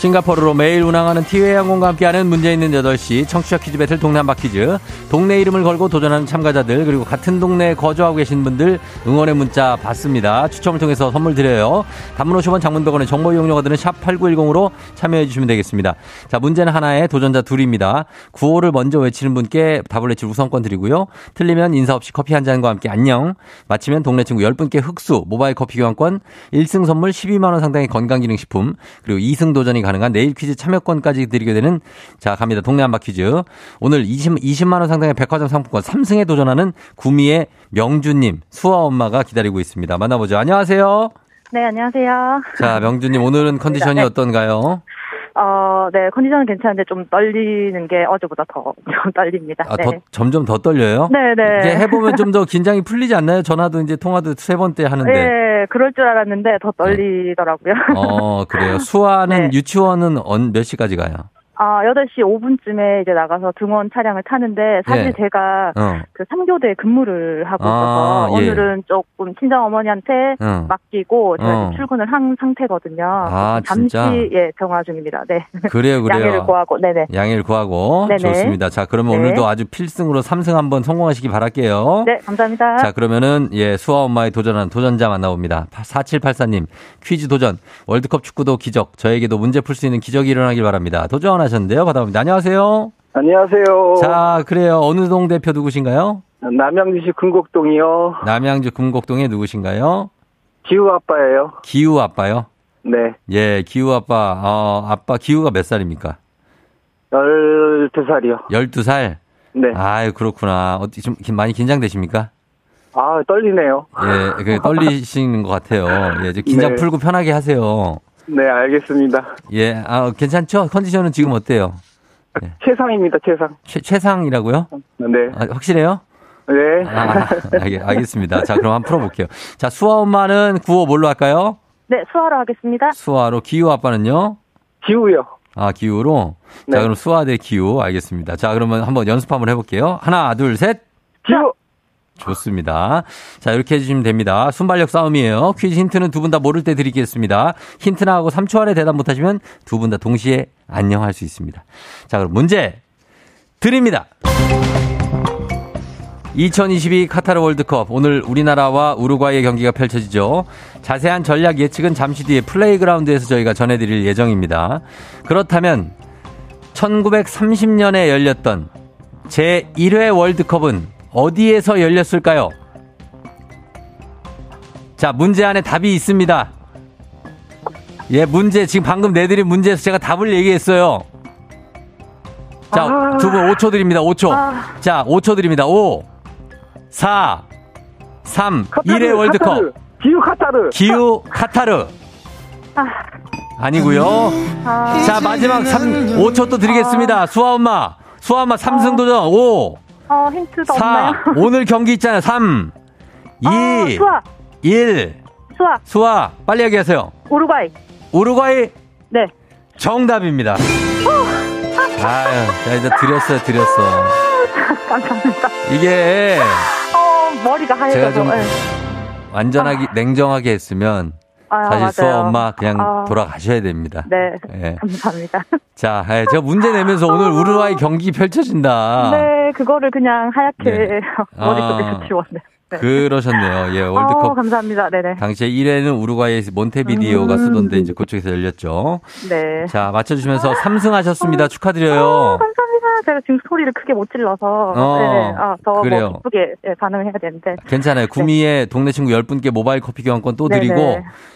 싱가포르로 매일 운항하는 티웨이 항공과 함께하는 문제 있는 8시 청취자 퀴즈 배틀 동네 한바 퀴즈 동네 이름을 걸고 도전하는 참가자들 그리고 같은 동네에 거주하고 계신 분들 응원의 문자 받습니다. 추첨을 통해서 선물 드려요. 단문 50원 장문백원의 정보 이용료가 드는 샵 8910으로 참여해 주시면 되겠습니다. 자 문제는 하나에 도전자 둘입니다. 구호를 먼저 외치는 분께 답을 외칠 우선권 드리고요. 틀리면 인사 없이 커피 한 잔과 함께 안녕 마치면 동네 친구 10분께 흑수 모바일 커피 교환권 1승 선물 12만원 상당의 건강기능식품 그리고 2승 도전이 가 능한 내일 퀴즈 참여권까지 드리게 되는 자 갑니다. 동네 한바 퀴즈. 오늘 20, 20만 원 상당의 백화점 상품권 3승에 도전하는 구미의 명주님 수아 엄마가 기다리고 있습니다. 만나보죠. 안녕하세요. 네, 안녕하세요. 자, 명주님 오늘은 컨디션이 네. 어떤가요? 어, 네, 컨디션은 괜찮은데 좀 떨리는 게 어제보다 더 떨립니다. 아, 네. 더, 점점 더 떨려요? 네, 네. 이게 해보면 좀 더 긴장이 풀리지 않나요? 전화도 이제 통화도 세 번째 하는데. 네, 그럴 줄 알았는데 더 떨리더라고요. 네. 어, 그래요. 수아는 네. 유치원은 몇 시까지 가요? 아, 8시 5분쯤에 이제 나가서 등원 차량을 타는데 사실 예. 제가 어. 그 3교대 근무를 하고 아, 있어서 예. 오늘은 조금 친정 어머니한테 어. 맡기고 제가 어. 출근을 한 상태거든요. 아, 잠시 진짜? 예, 병화 중입니다. 네. 그래요, 그래요. 양해를 구하고. 네네. 양해를 구하고. 네네. 좋습니다. 자, 그러면 네. 오늘도 아주 필승으로 3승 한번 성공하시기 바랄게요. 네, 감사합니다. 자, 그러면은 예, 수아 엄마의 도전하는 도전자 만나봅니다. 4784님 퀴즈 도전. 월드컵 축구도 기적. 저에게도 문제 풀 수 있는 기적이 일어나길 바랍니다. 도전하시 하셨는데요. 받아봅니다. 안녕하세요. 안녕하세요. 자, 그래요. 어느 동 대표 누구신가요? 남양주시 금곡동이요. 남양주 금곡동에 누구신가요? 기우 아빠예요. 기우 아빠요? 네. 예, 기우 아빠. 어, 아빠 기우가 몇 살입니까? 12살이요. 12살? 네. 아유, 그렇구나. 어떻게 좀 많이 긴장되십니까? 아, 떨리네요. 예, 그 떨리시는 것 같아요. 예, 긴장 네. 풀고 편하게 하세요. 네, 알겠습니다. 예, 아, 괜찮죠? 컨디션은 지금 어때요? 네. 최상입니다, 최상. 최, 최상이라고요? 네. 아, 확실해요? 네. 아, 알, 알겠습니다. 자, 그럼 한번 풀어볼게요. 자, 수아 엄마는 구호 뭘로 할까요? 네, 수아로 하겠습니다. 수아로, 기우 아빠는요? 기우요. 아, 기우로? 네. 자, 그럼 수아 대 기우. 알겠습니다. 자, 그러면 한번 연습 한번 해볼게요. 하나, 둘, 셋. 기우! 좋습니다. 자, 이렇게 해주시면 됩니다. 순발력 싸움이에요. 퀴즈 힌트는 두 분 다 모를 때 드리겠습니다. 힌트 나하고 3초 안에 대답 못하시면 두 분 다 동시에 안녕할 수 있습니다. 자, 그럼 문제 드립니다. 2022 카타르 월드컵 오늘 우리나라와 우루과이의 경기가 펼쳐지죠. 자세한 전략 예측은 잠시 뒤에 플레이그라운드에서 저희가 전해드릴 예정입니다. 그렇다면 1930년에 열렸던 제1회 월드컵은 어디에서 열렸을까요? 자, 문제 안에 답이 있습니다. 예, 문제, 지금 방금 내드린 문제에서 제가 답을 얘기했어요. 자, 아... 두분 5초 드립니다. 5초. 아... 자, 5초 드립니다. 5, 4, 3, 카타르, 1의 월드컵. 카타르. 기후 카타르. 기후 카타르. 아... 아니고요. 아... 자, 마지막 3, 5초 또 드리겠습니다. 아... 수아 엄마. 수아 엄마 3승 도전. 5, 어, 힌트도 4, 없나요? 오늘 경기 있잖아요. 3, 2, 어, 수아. 1. 수아. 수아. 빨리 얘기하세요. 우루과이. 우루과이? 네. 정답입니다. 아유, 자, 이제 드렸어요, 드렸어. 감사합니다. 이게. 어, 머리가 하얘서. 제가 좀 네. 완전하게, 아. 냉정하게 했으면. 아, 사실. 수아 엄마 그냥 아. 돌아가셔야 됩니다. 네. 네. 감사합니다. 자, 예, 제가 문제 내면서 오늘 우루과이 경기 펼쳐진다. 네, 그거를 그냥 하얗게 네. 머릿속에 아. 지웠네. 네. 그러셨네요. 예, 월드컵. 어, 감사합니다. 네네. 당시에 1회는 우루과이 몬테비디오가 음. 쓰던데 이제 그쪽에서 열렸죠. 네. 자, 맞춰주시면서 3승 하셨습니다. 축하드려요. 어, 감사합니다. 제가 지금 소리를 크게 못 질러서. 어, 네. 아, 더뭐 기쁘게 네, 반응을 해야 되는데. 괜찮아요. 구미에 네. 동네 친구 10분께 모바일 커피 교환권 또 드리고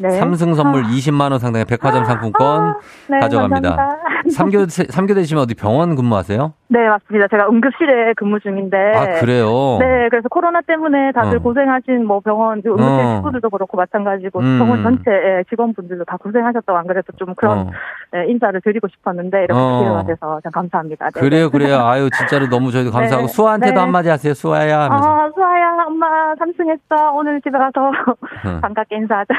네. 3승 선물 아. 20만 원 상당의 백화점 상품권 아, 네, 가져갑니다. 감사합니다. 3교, 3교 되시면 어디 병원 근무하세요? 네, 맞습니다. 제가 응급실에 근무 중인데. 아, 그래요? 네, 그래서 코로나 때문에 다들 어. 고생하신 뭐 병원, 응급실 어. 식구들도 그렇고 마찬가지고 음. 병원 전체 직원분들도 다 고생하셨다고 안 그래도 좀 그런 어. 인사를 드리고 싶었는데 이렇게 어. 기회가 돼서 참 감사합니다. 네. 그래요, 그래요. 아유, 진짜로 너무 저희도 네. 감사하고 네. 수아한테도 네. 한마디 하세요, 수아야. 하면서. 아, 수아야, 엄마 삼승했어. 오늘 집에 가서 반갑게 인사하자.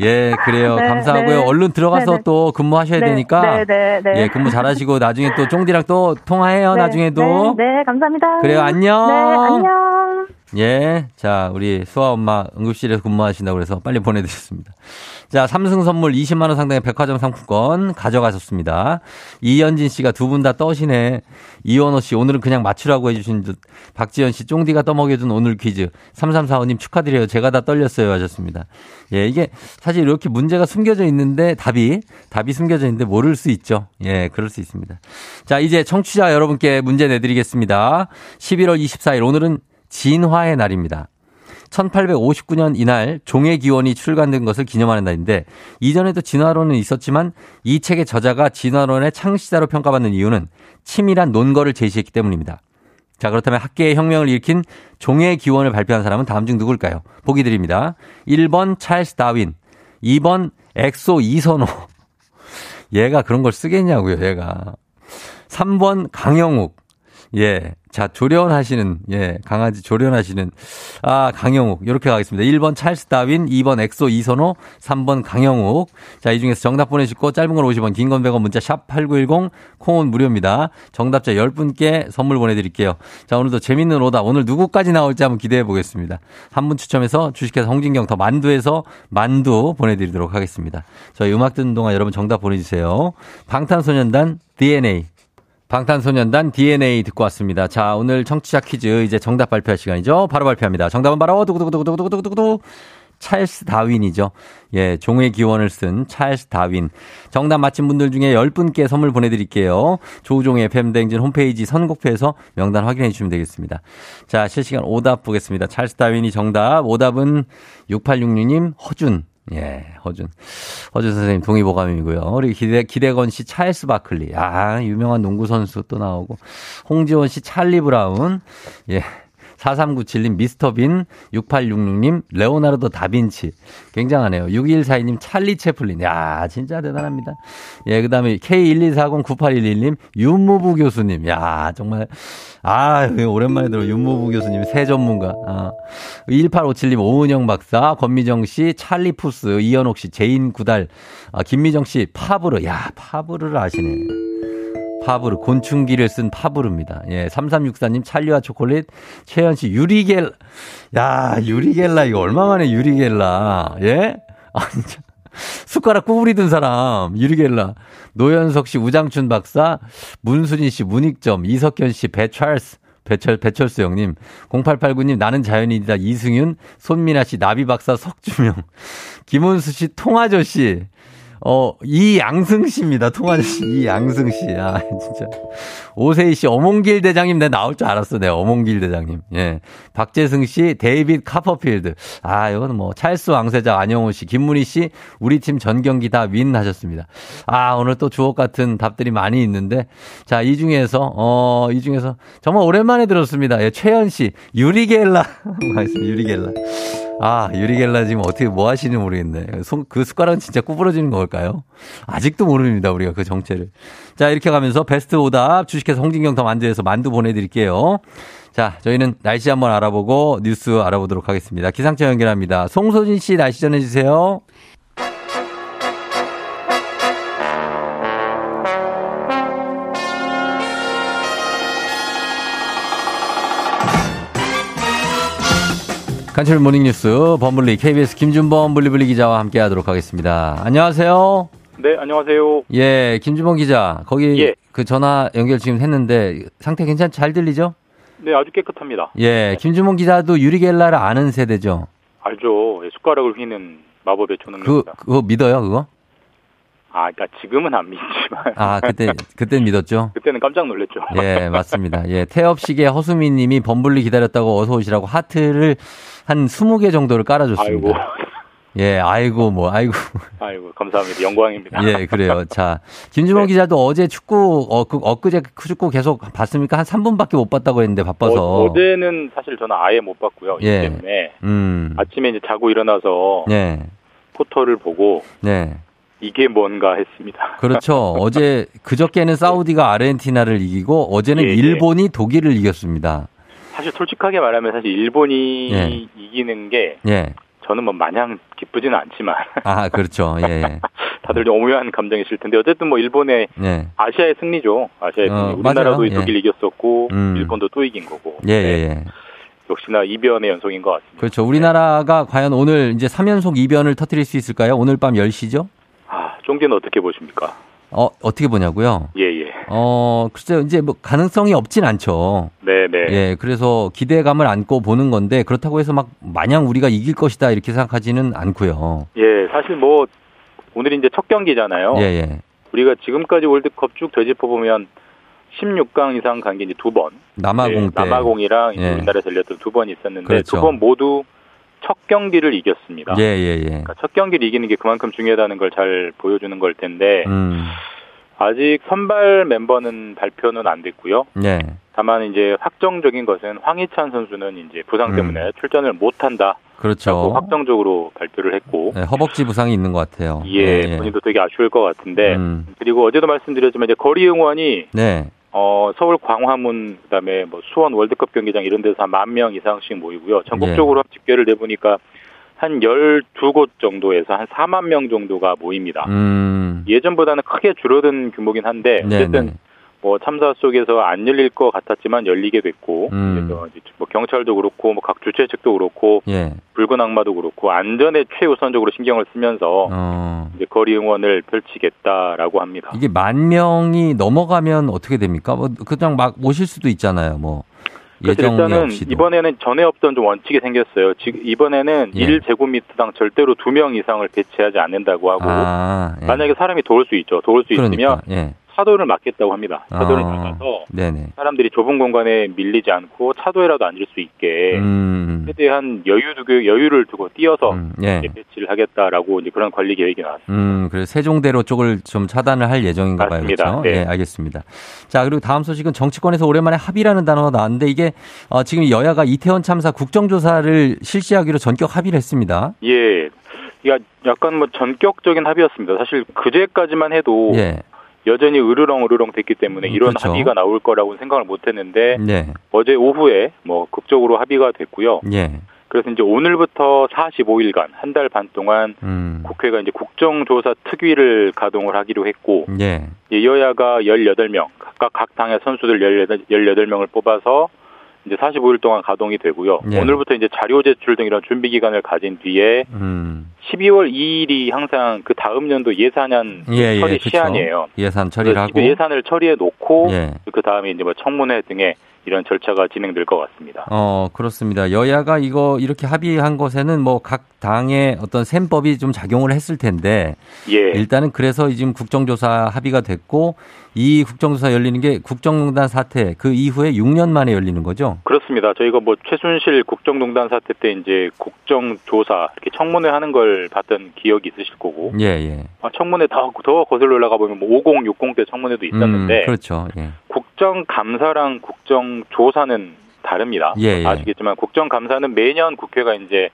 예, 그래요. 네, 감사하고요. 네. 얼른 들어가서 또 근무하셔야 되니까. 네, 네, 예, 근무 잘하시고 나중에 또 쫑디랑 또 통화해요, 나중에도. 네, 감사합니다. 그래요, 안녕. 네, 안녕. 예, 자, 우리 수아 엄마 응급실에서 근무하신다고 그래서 빨리 보내드렸습니다. 자, 삼승 선물 20만 원 상당의 백화점 상품권 가져가셨습니다. 이현진 씨가 두 분 다 떠시네. 이원호 씨, 오늘은 그냥 맞추라고 해 주신 듯. 박지현 씨, 쫑디가 떠먹여 준 오늘 퀴즈. 3345 님 축하드려요. 제가 다 떨렸어요. 하셨습니다. 예, 이게 사실 이렇게 문제가 숨겨져 있는데 답이, 답이 숨겨져 있는데 모를 수 있죠. 예, 그럴 수 있습니다. 자, 이제 청취자 여러분께 문제 내드리겠습니다. 11월 24일, 오늘은 진화의 날입니다. 1859년 이날 종의 기원이 출간된 것을 기념하는 날인데 이전에도 진화론은 있었지만 이 책의 저자가 진화론의 창시자로 평가받는 이유는 치밀한 논거를 제시했기 때문입니다. 자, 그렇다면 학계의 혁명을 일으킨 종의 기원을 발표한 사람은 다음 중 누굴까요? 보기 드립니다. 1번 찰스 다윈, 2번 엑소 이선호. 얘가 그런 걸 쓰겠냐고요, 얘가. 3번 강형욱. 예. 자, 조련하시는, 예, 강아지 조련하시는, 아, 강형욱. 이렇게 가겠습니다. 1번 찰스 다윈, 2번 엑소 이선호, 3번 강형욱. 자, 이 중에서 정답 보내시고, 짧은 걸 50원, 긴 건 100원, 문자 샵 8910, 콩은 무료입니다. 정답자 10분께 선물 보내드릴게요. 자, 오늘도 재밌는 오답. 오늘 누구까지 나올지 한번 기대해 보겠습니다. 한 분 추첨해서 주식회사 홍진경 더 만두에서 만두 보내드리도록 하겠습니다. 저희 음악 듣는 동안 여러분 정답 보내주세요. 방탄소년단 DNA. 방탄소년단 DNA 듣고 왔습니다. 자, 오늘 청취자 퀴즈 이제 정답 발표할 시간이죠. 바로 발표합니다. 정답은 바로 두구두구두구두구두구두구 찰스 다윈이죠. 예, 종의 기원을 쓴 찰스 다윈. 정답 맞힌 분들 중에 10분께 선물 보내드릴게요. 조우종의 팬댕진 홈페이지 선곡표에서 명단 확인해 주시면 되겠습니다. 자, 실시간 오답 보겠습니다. 찰스 다윈이 정답. 오답은 6866님 허준. 예, 허준. 허준 선생님 동의보감이고요. 우리 기대, 기대건 씨 찰스 바클리. 아, 유명한 농구선수 또 나오고. 홍지원 씨 찰리 브라운. 예. 4397님 미스터 빈, 6866님 레오나르도 다빈치. 굉장하네요. 6142님 찰리 채플린. 야, 진짜 대단합니다. 예, 그다음에 K124098111님 윤무부 교수님. 야, 정말 아, 오랜만에 들어 윤무부 교수님 새 전문가. 아. 1857님 오은영 박사, 권미정 씨, 찰리 푸스, 이현옥 씨, 제인 구달, 아, 김미정 씨 파브르. 야, 파브르를 아시네. 파브르, 곤충기를 쓴 파브르입니다. 예, 3364님 찰리와 초콜릿, 최현 씨 유리 겔라, 야, 유리겔라, 이거 얼마만에 유리겔라, 예? 아, 진짜. 숟가락 구부리던 사람, 유리겔라. 노현석 씨, 우장춘 박사, 문수진 씨, 문익점, 이석현 씨, 배찰스, 배철, 배철수 형님, 0889님, 나는 자연인이다, 이승윤, 손민아 씨, 나비 박사, 석주명, 김은수 씨, 통아저씨, 어, 이양승 씨입니다. 통아저씨, 이양승 씨. 아, 진짜. 오세희 씨, 엄홍길 대장님, 내 나올 줄 알았어. 내 엄홍길 대장님. 예. 박재승 씨, 데이빗 카퍼필드. 아, 이거는 뭐, 찰스 왕세자, 안영호 씨, 김문희 씨, 우리 팀 전 경기 다 win 하셨습니다. 아, 오늘 또 주옥 같은 답들이 많이 있는데. 자, 이 중에서, 어, 이 중에서 정말 오랜만에 들었습니다. 예, 최현 씨, 유리겔라. 유리겔라. 아, 유리겔라 지금 어떻게 뭐 하시는지 모르겠네. 그 숟가락은 진짜 구부러지는 걸까요? 아직도 모릅니다, 우리가 그 정체를. 자, 이렇게 가면서 베스트 오답 주식회사 홍진경 더 만두에서 만두 보내드릴게요. 자, 저희는 날씨 한번 알아보고 뉴스 알아보도록 하겠습니다. 기상청 연결합니다. 송소진 씨 날씨 전해주세요. 간철 모닝뉴스 범블리 KBS 김준범 블리블리 기자와 함께하도록 하겠습니다. 안녕하세요. 네, 안녕하세요. 예, 김준범 기자. 거기 예. 그 전화 연결 지금 했는데 상태 괜찮 잘 들리죠? 네, 아주 깨끗합니다. 예, 김준범 기자도 유리겔라를 아는 세대죠? 알죠. 예, 숟가락을 휘는 마법의 초능력입니다. 그, 그거 믿어요, 그거? 아, 그러니까 지금은 안 믿지만. 아, 그때 그때는 믿었죠. 그때는 깜짝 놀랐죠. 예, 맞습니다. 예, 태엽식의 허수미 님이 범블리 기다렸다고 어서 오시라고 하트를 한 20개 정도를 깔아 줬습니다. 아이고. 예, 아이고 뭐 아이고. 아이고, 감사합니다. 영광입니다. 예, 그래요. 자, 김주범 네. 기자도 어제 축구 어, 그, 엊그제 축구 계속 봤습니까? 한 3분밖에 못 봤다고 했는데 바빠서. 어, 제는 사실 저는 아예 못 봤고요. 예. 때문에 음. 아침에 이제 자고 일어나서 예. 포터를 보고 네. 이게 뭔가 했습니다. 그렇죠. 어제 그저께는 사우디가 아르헨티나를 이기고 어제는 예, 예. 일본이 예. 독일을 이겼습니다. 사실 솔직하게 말하면 사실 일본이 예. 이기는 게 예. 저는 뭐 마냥 기쁘지는 않지만 아 그렇죠. 예. 예. 다들 오묘한 감정이실 텐데 어쨌든 뭐 일본의 예. 아시아의 승리죠. 아시아의 어, 승리. 우리나라도 맞아요. 독일 이겼었고 음. 일본도 또 이긴 거고. 예, 예, 예. 역시나 이변의 연속인 것 같습니다. 그렇죠. 우리나라가 과연 오늘 이제 3연속 이변을 터뜨릴 수 있을까요? 오늘 밤 10시죠? 쫑디는 어떻게 보십니까? 어, 어떻게 보냐고요? 예, 예. 어, 글쎄요, 이제 뭐 가능성이 없진 않죠. 네, 네. 예, 그래서 기대감을 안고 보는 건데 그렇다고 해서 막 마냥 우리가 이길 것이다 이렇게 생각하지는 않고요. 예, 사실 뭐 오늘이 이제 첫 경기잖아요. 예, 예. 우리가 지금까지 월드컵 쭉 되짚어 보면 16강 이상 간 게 이제 두 번. 남아공 예, 때. 남아공이랑 예. 우리나라에서 열렸던 두번 있었는데 그렇죠. 두번 모두 첫 경기를 이겼습니다. 예, 예, 예. 그러니까 첫 경기를 이기는 게 그만큼 중요하다는 걸 잘 보여주는 걸 텐데, 음. 아직 선발 멤버는 발표는 안 됐고요. 예. 다만 이제 확정적인 것은 황희찬 선수는 이제 부상 음. 때문에 음. 출전을 못 한다. 그렇죠. 확정적으로 발표를 했고. 네, 허벅지 부상이 있는 것 같아요. 예, 예, 본인도 되게 아쉬울 것 같은데. 음. 그리고 어제도 말씀드렸지만 이제 거리 응원이 네. 어, 서울 광화문 그다음에 뭐 수원 월드컵 경기장 이런 데서 한 만 명 이상씩 모이고요. 전국적으로 예. 집계를 내 보니까 한 12곳 정도에서 한 4만 명 정도가 모입니다. 음. 예전보다는 크게 줄어든 규모긴 한데 어쨌든 네네. 뭐 참사 속에서 안 열릴 것 같았지만 열리게 됐고 음. 그래서 뭐 경찰도 그렇고 뭐 각 주최 측도 그렇고 예. 붉은 악마도 그렇고 안전에 최우선적으로 신경을 쓰면서 어. 이제 거리 응원을 펼치겠다라고 합니다. 이게 만 명이 넘어가면 어떻게 됩니까? 뭐 그냥 막 모실 수도 있잖아요. 뭐 일단은 없이도. 이번에는 전에 없던 좀 원칙이 생겼어요. 지금 이번에는 예. 1제곱미터당 절대로 두명 이상을 배치하지 않는다고 하고 아, 예. 만약에 사람이 도울 수 있죠. 도울 수 그러니까, 있으면 예. 차도를 막겠다고 합니다. 차도를 아, 막아서 네네. 사람들이 좁은 공간에 밀리지 않고 차도에라도 앉을 수 있게 음. 최대한 여유 두고 여유를 두고 띄어서 음, 예. 배치를 하겠다라고 이제 그런 관리 계획이 나왔습니다. 음, 그래서 세종대로 쪽을 좀 차단을 할 예정인가 봐요. 그렇죠? 네. 네, 알겠습니다. 자, 그리고 다음 소식은 정치권에서 오랜만에 합의라는 단어가 나왔는데 이게 어, 지금 여야가 이태원 참사 국정조사를 실시하기로 전격 합의를 했습니다. 예. 약간 뭐 전격적인 합의였습니다. 사실 그제까지만 해도 예. 여전히 으르렁 으르렁 됐기 때문에 음, 이런 그렇죠. 합의가 나올 거라고 생각을 못 했는데 네. 어제 오후에 뭐 극적으로 합의가 됐고요. 네. 그래서 이제 오늘부터 45일간 한 달 반 동안 음. 국회가 이제 국정조사 특위를 가동을 하기로 했고 네. 여야가 18명 각각 각 당의 선수들 18, 18명을 뽑아서 이제 45일 동안 가동이 되고요. 네. 오늘부터 이제 자료 제출 등 이런 준비 기간을 가진 뒤에 음. 12월 2일이 항상 그 다음 연도 예산안 예, 예, 처리 예, 시한이에요. 예산 처리를 하고 예산을 처리해 놓고 예. 그 다음에 이제 뭐 청문회 등의 이런 절차가 진행될 것 같습니다. 어, 그렇습니다. 여야가 이거 이렇게 합의한 것에는 뭐 각 당의 어떤 셈법이 좀 작용을 했을 텐데 예. 일단은 그래서 지금 국정조사 합의가 됐고 이 국정조사 열리는 게 국정농단 사태 그 이후에 6년 만에 열리는 거죠? 그렇습니다. 저희가 뭐 최순실 국정농단 사태 때 이제 국정조사 이렇게 청문회 하는 걸 봤던 기억이 있으실 거고. 예, 예. 아, 청문회 더, 더 거슬러 올라가 보면 뭐 50, 60 때 청문회도 있었는데. 음, 그렇죠. 예. 국정감사랑 국정조사는 다릅니다. 예, 예. 아시겠지만 국정감사는 매년 국회가 이제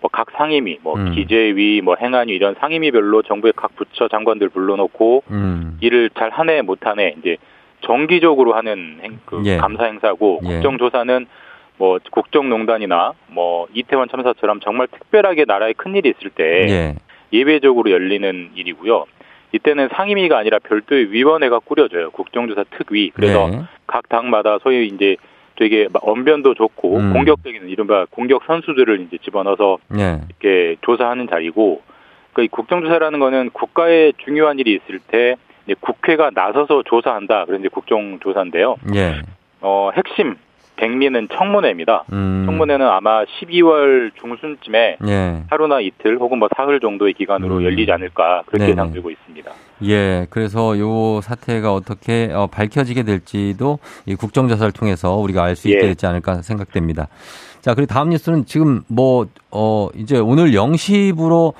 뭐 각 상임위, 뭐 음. 기재위, 뭐 행안위 이런 상임위별로 정부의 각 부처 장관들 불러놓고 음. 일을 잘 하네 못하네 이제 정기적으로 하는 행, 그 예. 감사 행사고 예. 국정조사는 뭐 국정농단이나 뭐 이태원 참사처럼 정말 특별하게 나라에 큰 일이 있을 때 예. 예외적으로 열리는 일이고요. 이때는 상임위가 아니라 별도의 위원회가 꾸려져요. 국정조사 특위. 그래서 네. 각 당마다 소위 이제 되게 언변도 좋고 음. 공격적인 이른바 공격 선수들을 이제 집어넣어서 네. 이렇게 조사하는 자리고 그러니까 이 국정조사라는 거는 국가에 중요한 일이 있을 때 국회가 나서서 조사한다. 그런 이제 국정조사인데요. 네. 어, 핵심 백미는 청문회입니다. 음. 청문회는 아마 12월 중순쯤에 예. 하루나 이틀 혹은 뭐 사흘 정도의 기간으로 음. 열리지 않을까 그렇게 예상되고 있습니다. 예, 그래서 요 사태가 어떻게 어, 밝혀지게 될지도 이 국정조사를 통해서 우리가 알 수 있게 예. 되지 않을까 생각됩니다. 자, 그리고 다음 뉴스는 지금 뭐, 어, 이제 오늘 0시부로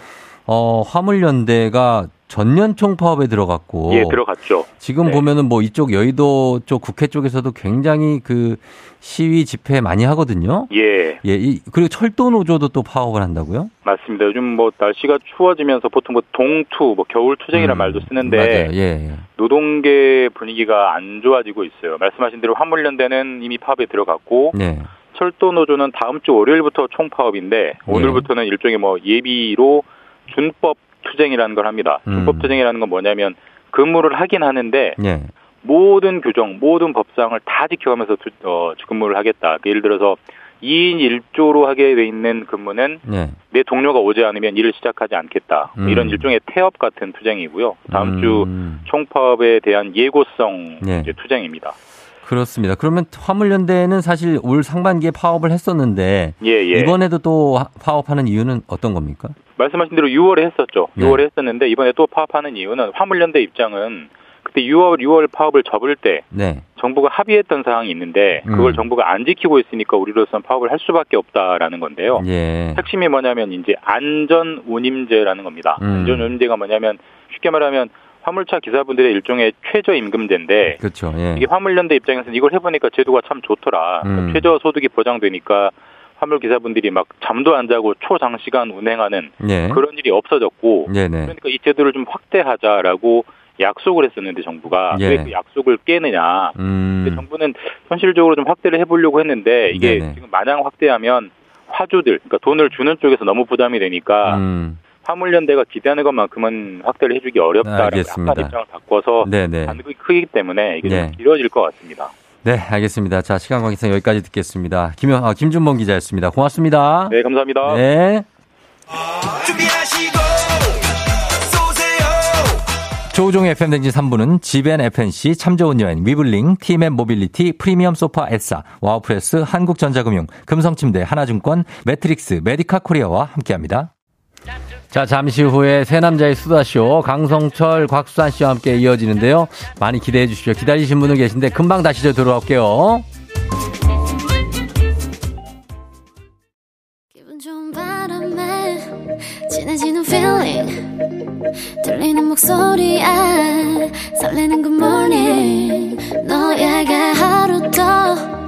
어, 화물연대가 전년 총파업에 들어갔고. 예, 들어갔죠. 지금 네. 보면은 뭐 이쪽 여의도 쪽 국회 쪽에서도 굉장히 그 시위 집회 많이 하거든요. 예. 예, 이, 그리고 철도 노조도 또 파업을 한다고요? 맞습니다. 요즘 뭐 날씨가 추워지면서 보통 뭐 동투, 뭐 겨울 투쟁이라는 음, 말도 쓰는데. 예, 예. 노동계 분위기가 안 좋아지고 있어요. 말씀하신 대로 화물연대는 이미 파업에 들어갔고 네. 철도 노조는 다음 주 월요일부터 총파업인데 네. 오늘부터는 일종의 뭐 예비로 준법 투쟁이라는 걸 합니다. 음. 준법 투쟁이라는 건 뭐냐면 근무를 하긴 하는데 예. 모든 규정, 모든 법상을 다 지켜가면서 두, 어, 근무를 하겠다. 예를 들어서 2인 1조로 하게 돼 있는 근무는 예. 내 동료가 오지 않으면 일을 시작하지 않겠다. 음. 이런 일종의 태업 같은 투쟁이고요. 다음 음. 주 총파업에 대한 예고성 예. 투쟁입니다. 그렇습니다. 그러면 화물연대는 사실 올 상반기에 파업을 했었는데 예, 예. 이번에도 또 파업하는 이유는 어떤 겁니까? 말씀하신 대로 6월에 했었죠. 네. 6월에 했었는데 이번에 또 파업하는 이유는 화물연대 입장은 그때 6월 6월 파업을 접을 때 네. 정부가 합의했던 사항이 있는데 그걸 음. 정부가 안 지키고 있으니까 우리로서는 파업을 할 수밖에 없다라는 건데요. 예. 핵심이 뭐냐면 이제 안전 운임제라는 겁니다. 음. 안전 운임제가 뭐냐면 쉽게 말하면 화물차 기사분들의 일종의 최저 임금제인데 그렇죠. 예. 이게 화물연대 입장에서는 이걸 해보니까 제도가 참 좋더라. 음. 최저 소득이 보장되니까 화물 기사분들이 막 잠도 안 자고 초장시간 운행하는 예. 그런 일이 없어졌고 네네. 그러니까 이 제도를 좀 확대하자라고 약속을 했었는데 정부가 예. 왜그 약속을 깨느냐. 음. 정부는 현실적으로 좀 확대를 해보려고 했는데 이게 네네. 지금 마냥 확대하면 화주들, 그러니까 돈을 주는 쪽에서 너무 부담이 되니까 음. 화물연대가 기대하는 것만큼은 확대를 해주기 어렵다라고 약간 입장을 바꿔서 반응이 크기 때문에 이게 네. 좀 길어질 것 같습니다. 네, 알겠습니다. 자, 시간 관계상 여기까지 듣겠습니다. 김, 아, 김준범 기자였습니다. 고맙습니다. 네, 감사합니다. 네. 조우종의 FM대행진 3부는 지벤 FNC, 참 좋은 여행, 위블링, 티맵 모빌리티, 프리미엄 소파 에싸, 와우프레스, 한국전자금융, 금성침대, 하나증권, 매트릭스, 메디카 코리아와 함께합니다. 자, 잠시 후에 새 남자의 수다쇼 강성철, 곽수산 씨와 함께 이어지는데요. 많이 기대해 주십시오. 기다리신 분들 계신데 금방 다시 저 들어올게요. 진해지는 feeling 들리는 목소리에 설레는 good morning 너에게 하루 더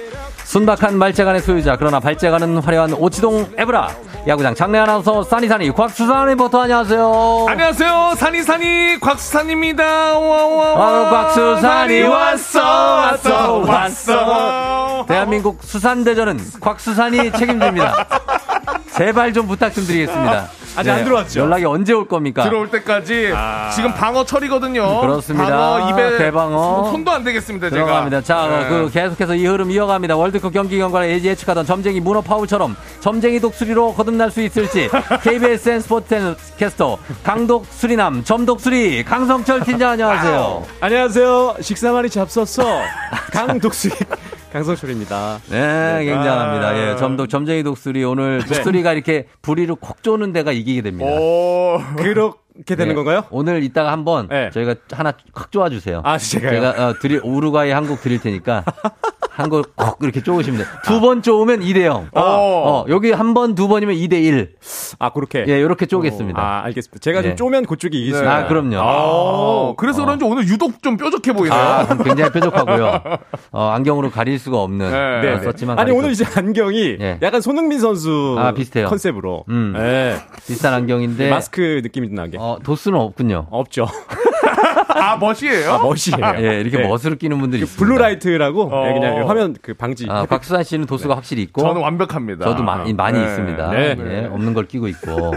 순박한 말재간의 소유자 그러나 발재간은 화려한 오치동 에브라. 야구장 장례 아나운서 산이산이 곽수산이부터 안녕하세요. 안녕하세요. 산이산이 곽수산입니다. 와와 어, 곽수산이 왔어 왔어. 왔어. 대한민국 수산대전은 곽수산이 책임집니다. 제발 좀 부탁 좀 드리겠습니다 아직 네. 안 들어왔죠. 연락이 언제 올 겁니까? 들어올 때까지 아... 지금 방어 철이거든요. 그렇습니다. 방어 입에 대방어 손도 안 되겠습니다. 들어갑니다. 제가. 자, 네. 그 계속해서 이 흐름 이어갑니다. 월드컵 경기 경과를 예측하던 점쟁이 문어 파울처럼 점쟁이 독수리로 거듭날 수 있을지 KBSN 스포츠 캐스터 강독 수리남 점독 수리 강성철 팀장 안녕하세요. 안녕하세요. 식사 많이 잡섰어. 강독 수리 강성철입니다. 네, 굉장합니다. 아. 예, 점독 점쟁이 독수리 오늘 네. 독수리가 이렇게 부리를 콕 쪼는 데가 이기게 됩니다. 오, 그렇 게 되는 네. 건가요? 오늘 이따가 한번 네. 저희가 하나 콱 쪼아 주세요. 아, 제가요? 제가 어, 드릴 우루과이 한국 드릴 테니까 한걸콕 이렇게 쪼으시면 돼요. 두번 쪼으면 2대 0. 어. 어, 여기 한 번, 두 번이면 2대 1. 아, 그렇게? 예, 이렇게 쪼겠습니다. 아, 알겠습니다. 제가 네. 좀 쪼면 그쪽이 이기죠. 네. 아, 그럼요. 아, 어. 그래서 그런지 오늘 유독 좀 뾰족해 보이네요. 아, 굉장히 뾰족하고요. 어, 안경으로 가릴 수가 없는. 네. 네. 썼지만 아니, 오늘 이제 안경이 예. 약간 손흥민 선수 아, 비슷해요. 컨셉으로. 음. 네. 비슷한 안경인데. 마스크 느낌이 든 안경. 어, 도수는 없군요. 없죠. 아, 멋이에요? 아, 멋이에요. 예, 이렇게 네. 멋을 끼는 분들이 그 있습니다. blue light라고 어. 네, 그냥 화면 그 방지. 아, 곽수산 씨는 도수가 네. 확실히 있고. 저는 완벽합니다. 저도 많이, 많이 네. 있습니다. 네. 예, 없는 걸 끼고 있고.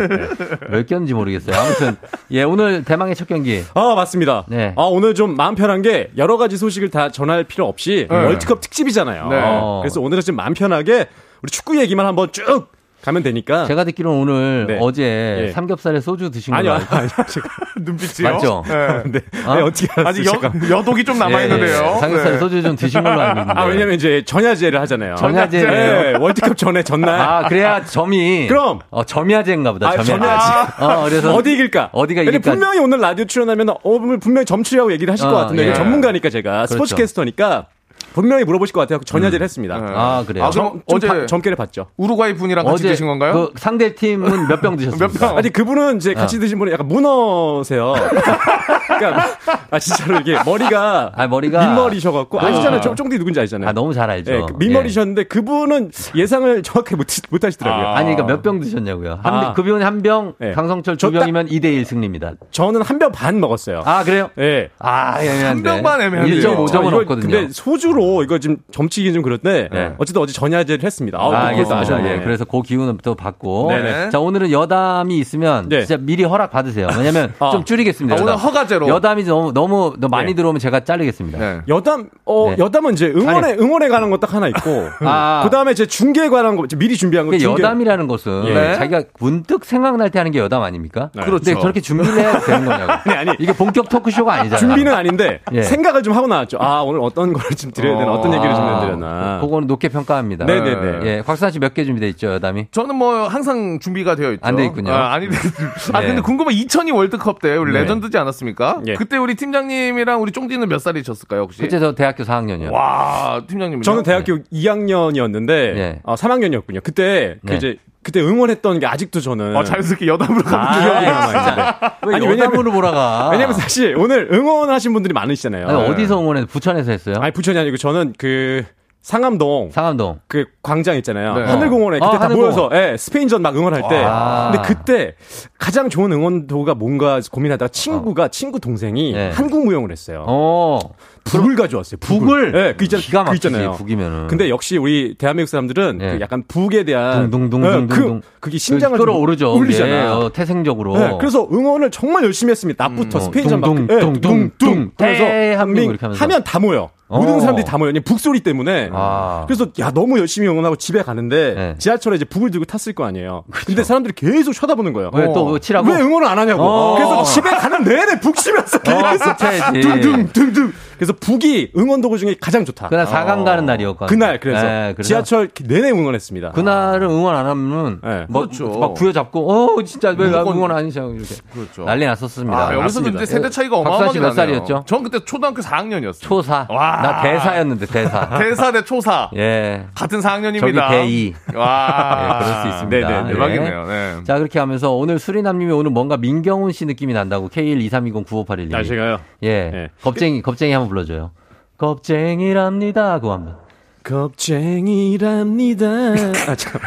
몇 꼈는지 모르겠어요. 아무튼, 예, 오늘 대망의 첫 경기. 아, 맞습니다. 네. 아, 오늘 좀 마음 편한 게 여러 가지 소식을 다 전할 필요 없이 월드컵 특집이잖아요. 어. 그래서 오늘은 좀 마음 편하게 우리 축구 얘기만 한번 쭉 가면 되니까. 제가 듣기로는 오늘 네. 어제 네. 삼겹살에 소주 드신 거예요. 아니요, 아니요. 제가 눈빛이요? 맞죠? 네. 네. 어? 네 어떻게 아직 여, 독이 좀 남아 있는데요. 네. 삼겹살에 소주 좀 드신 걸로 알고 있는데. 아 왜냐면 이제 전야제를 하잖아요. 전야제. 네. 월드컵 전에 전날. 아 그래야 점이. 그럼. 어 점야제인가 보다. 아, 점야제. 아, 어 그래서 어디 이길까? 어디가 이길까? 분명히 오늘 라디오 출연하면 어 분명히 점추리라고 얘기를 하실 어, 것 같은데 예. 전문가니까 제가 그렇죠. 스포츠 캐스터니까. 분명히 물어보실 것 같아요. 전야제를 음. 했습니다. 네. 아 그래요. 아, 점, 어제 바, 점괘를 봤죠. 우루과이 분이랑 같이 드신 건가요? 그 상대 팀은 몇 병 드셨어요? 몇 병? 아니 그분은 이제 같이 어. 드신 분이 약간 문어세요. 그러니까 아 진짜로 이게 머리가 아 머리가 민머리셔갖고 아. 아시잖아요. 쫑, 쫑디 누군지 아시잖아요. 아 너무 잘 알죠. 네, 그 민머리셨는데 예. 그분은 예상을 정확하게 못, 못 하시더라고요. 아. 니 그러니까 몇 병 드셨냐고요. 한, 아. 그분이 한 병, 네. 강성철 두 병이면 2대 1 승리입니다. 저는 한 병 반 먹었어요. 아 그래요? 예. 네. 아 애매한데. 한 병 반 애매한데. 1.5점은 없거든요. 근데 소주로 이거 지금 점치기는 좀 그런데 네. 어쨌든 어제 전야제를 했습니다. 아, 아 알겠습니다. 예. 그래서 그 기운은 또 받고. 네네. 자 오늘은 여담이 있으면 네. 진짜 미리 허락 받으세요. 왜냐면 아. 좀 줄이겠습니다. 아, 오늘 허가제로. 여담이 너무 너무 많이 네. 들어오면 제가 잘리겠습니다. 네. 여담 어 네. 여담은 이제 응원에 아니. 응원에 관한 거딱 하나 있고. 아. 그다음에 제 중계에 관한 거 미리 준비한 거. 중계. 여담이라는 것은 예. 자기가 문득 생각날 때 하는 게 여담 아닙니까? 네. 그렇죠. 근데 저렇게 준비를 해야 되는 거냐고. 아니 아니 이게 본격 토크쇼가 아니잖아요. 준비는 아닌데 예. 생각을 좀 하고 나왔죠. 아 오늘 어떤 걸 좀 드려야 되나, 어. 어떤 얘기를 좀 해야 되나. 그거는 높게 평가합니다. 네 네 네. 예, 곽수산 씨 몇 개 준비돼 있죠, 여담이? 저는 뭐 항상 준비가 되어 있죠. 안 돼 있군요. 아, 아니, 아 근데 네. 궁금한 2002 월드컵 때 우리 네. 레전드지 않았습니까? 예. 그때 우리 팀장님이랑 우리 쫑디는 몇 살이셨을까요, 혹시? 그때 저 대학교 4학년이요. 와, 팀장님. 저는 대학교 네. 2학년이었는데 네. 어, 3학년이었군요. 그때 그 네. 이제 그때 응원했던 게 아직도 저는 어, 자연스럽게 여담으로 가는 아, 기억이 남아있는데 왜 아니 여담으로 몰아가 왜냐면 사실 오늘 응원하신 분들이 많으시잖아요 아니, 어디서 응원했어요 부천에서 했어요 아니 부천이 아니고 저는 그 상암동. 상암동. 그 광장 있잖아요. 네. 하늘공원에 그때 아, 다 하늘공원. 모여서 예, 스페인전 막 응원할 때. 와. 근데 그때 가장 좋은 응원도가 뭔가 고민하다가 친구가 어. 친구 동생이 네. 한국 무용을 했어요. 어. 북을 가져왔어요. 북을. 예, 네, 그 있잖아요. 기가 막히지, 그 있잖아요. 북이면은. 근데 역시 우리 대한민국 사람들은 네. 그 약간 북에 대한 둥둥둥둥 그, 그게 심장을 끌어오르죠. 울리잖아요. 어, 태생적으로. 네, 그래서 응원을 정말 열심히 했습니다. 낮부터 음, 스페인전 막 둥둥둥둥. 그래서 한민 하면 다 모여. 모든 어. 사람들이 다 모여. 북소리 때문에. 아. 그래서 야 너무 열심히 응원하고 집에 가는데 네. 지하철에 이제 북을 들고 탔을 거 아니에요. 그렇 근데 사람들이 계속 쳐다보는 거예요. 왜또 어. 치라고? 왜 응원을 안 하냐고. 어. 그래서 집에 가는 내내 북 치면서 계속 둥둥둥둥. 그래서 북이 응원 도구 중에 가장 좋다. 그날 4강 가는 날이었거든요. 그날 그래서, 네, 지하철 내내 응원했습니다. 그날은 응원 안 하면은 네. 뭐, 그렇죠. 막 부여잡고 어 진짜 왜 응원 아니셔 이렇게 그렇죠. 난리 났었습니다. 아, 여기서도 이제 세대 차이가 어마어마하게 몇 살이었죠? 전 그때 초등학교 4학년이었어요. 초사. 와. 나 대사였는데 대사. 대사 대 초사. 예. 같은 4학년입니다. 저기 대이. 와. 예, 그럴 수 있습니다. 네네 대박이네요. 네. 자 그렇게 하면서 오늘 수리남님이 오늘 뭔가 민경훈 씨 느낌이 난다고 K1 2 3 2 0 9 5 8 1 아, 제가요? 예. 네. 겁쟁이 겁쟁이 한번 불러주세요. 불러줘요. 겁쟁이랍니다. 그거 한번. 겁쟁이랍니다. 아, 잠깐.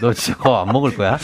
너 진짜 그거 안 먹을 거야?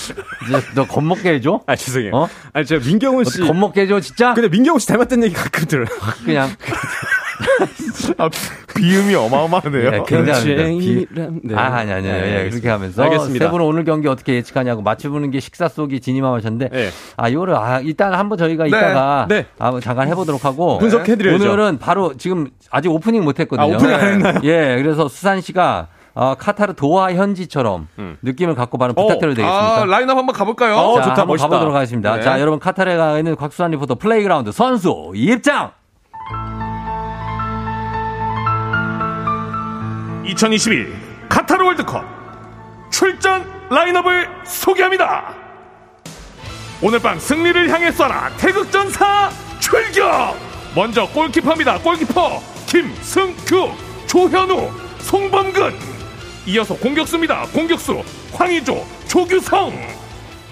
너 겁먹게 해줘? 아, 죄송해요. 어? 아니, 제가 민경훈 씨. 겁먹게 해줘, 진짜? 근데 민경훈 씨 닮았다는 얘기 가끔 들어요. 그냥. 아, 비음이 어마어마하네요. 네, 굉장히. 비... 네. 아, 아니, 아니, 아니. 네, 그렇게 하면서. 알겠습니다. 세 분은 오늘 경기 어떻게 예측하냐고 맞춰보는 게 식사 속이 진이맘 하셨는데. 네. 아, 이거를, 아, 일단 한번 저희가 네. 이따가. 네. 아, 잠깐 해보도록 하고. 분석해드려야죠. 오늘은 바로 지금 아직 오프닝 못 했거든요. 아, 오프닝 안 했나요? 예, 그래서 수산 씨가 어, 카타르 도하 현지처럼 음. 느낌을 갖고 어, 부탁드려도 되겠습니까? 아, 라인업 한번 가볼까요? 어, 자, 좋다, 한번 멋있다. 가보도록 하겠습니다. 네. 자, 여러분 카타르에 가 있는 곽수산 리포터 playground 선수 입장! 2021 카타르 월드컵 출전 라인업을 소개합니다. 오늘 밤 승리를 향해 쏴라 태극전사 출격! 먼저 골키퍼입니다. 골키퍼 김승규, 조현우, 송범근. 이어서 공격수입니다. 공격수 황희조, 조규성.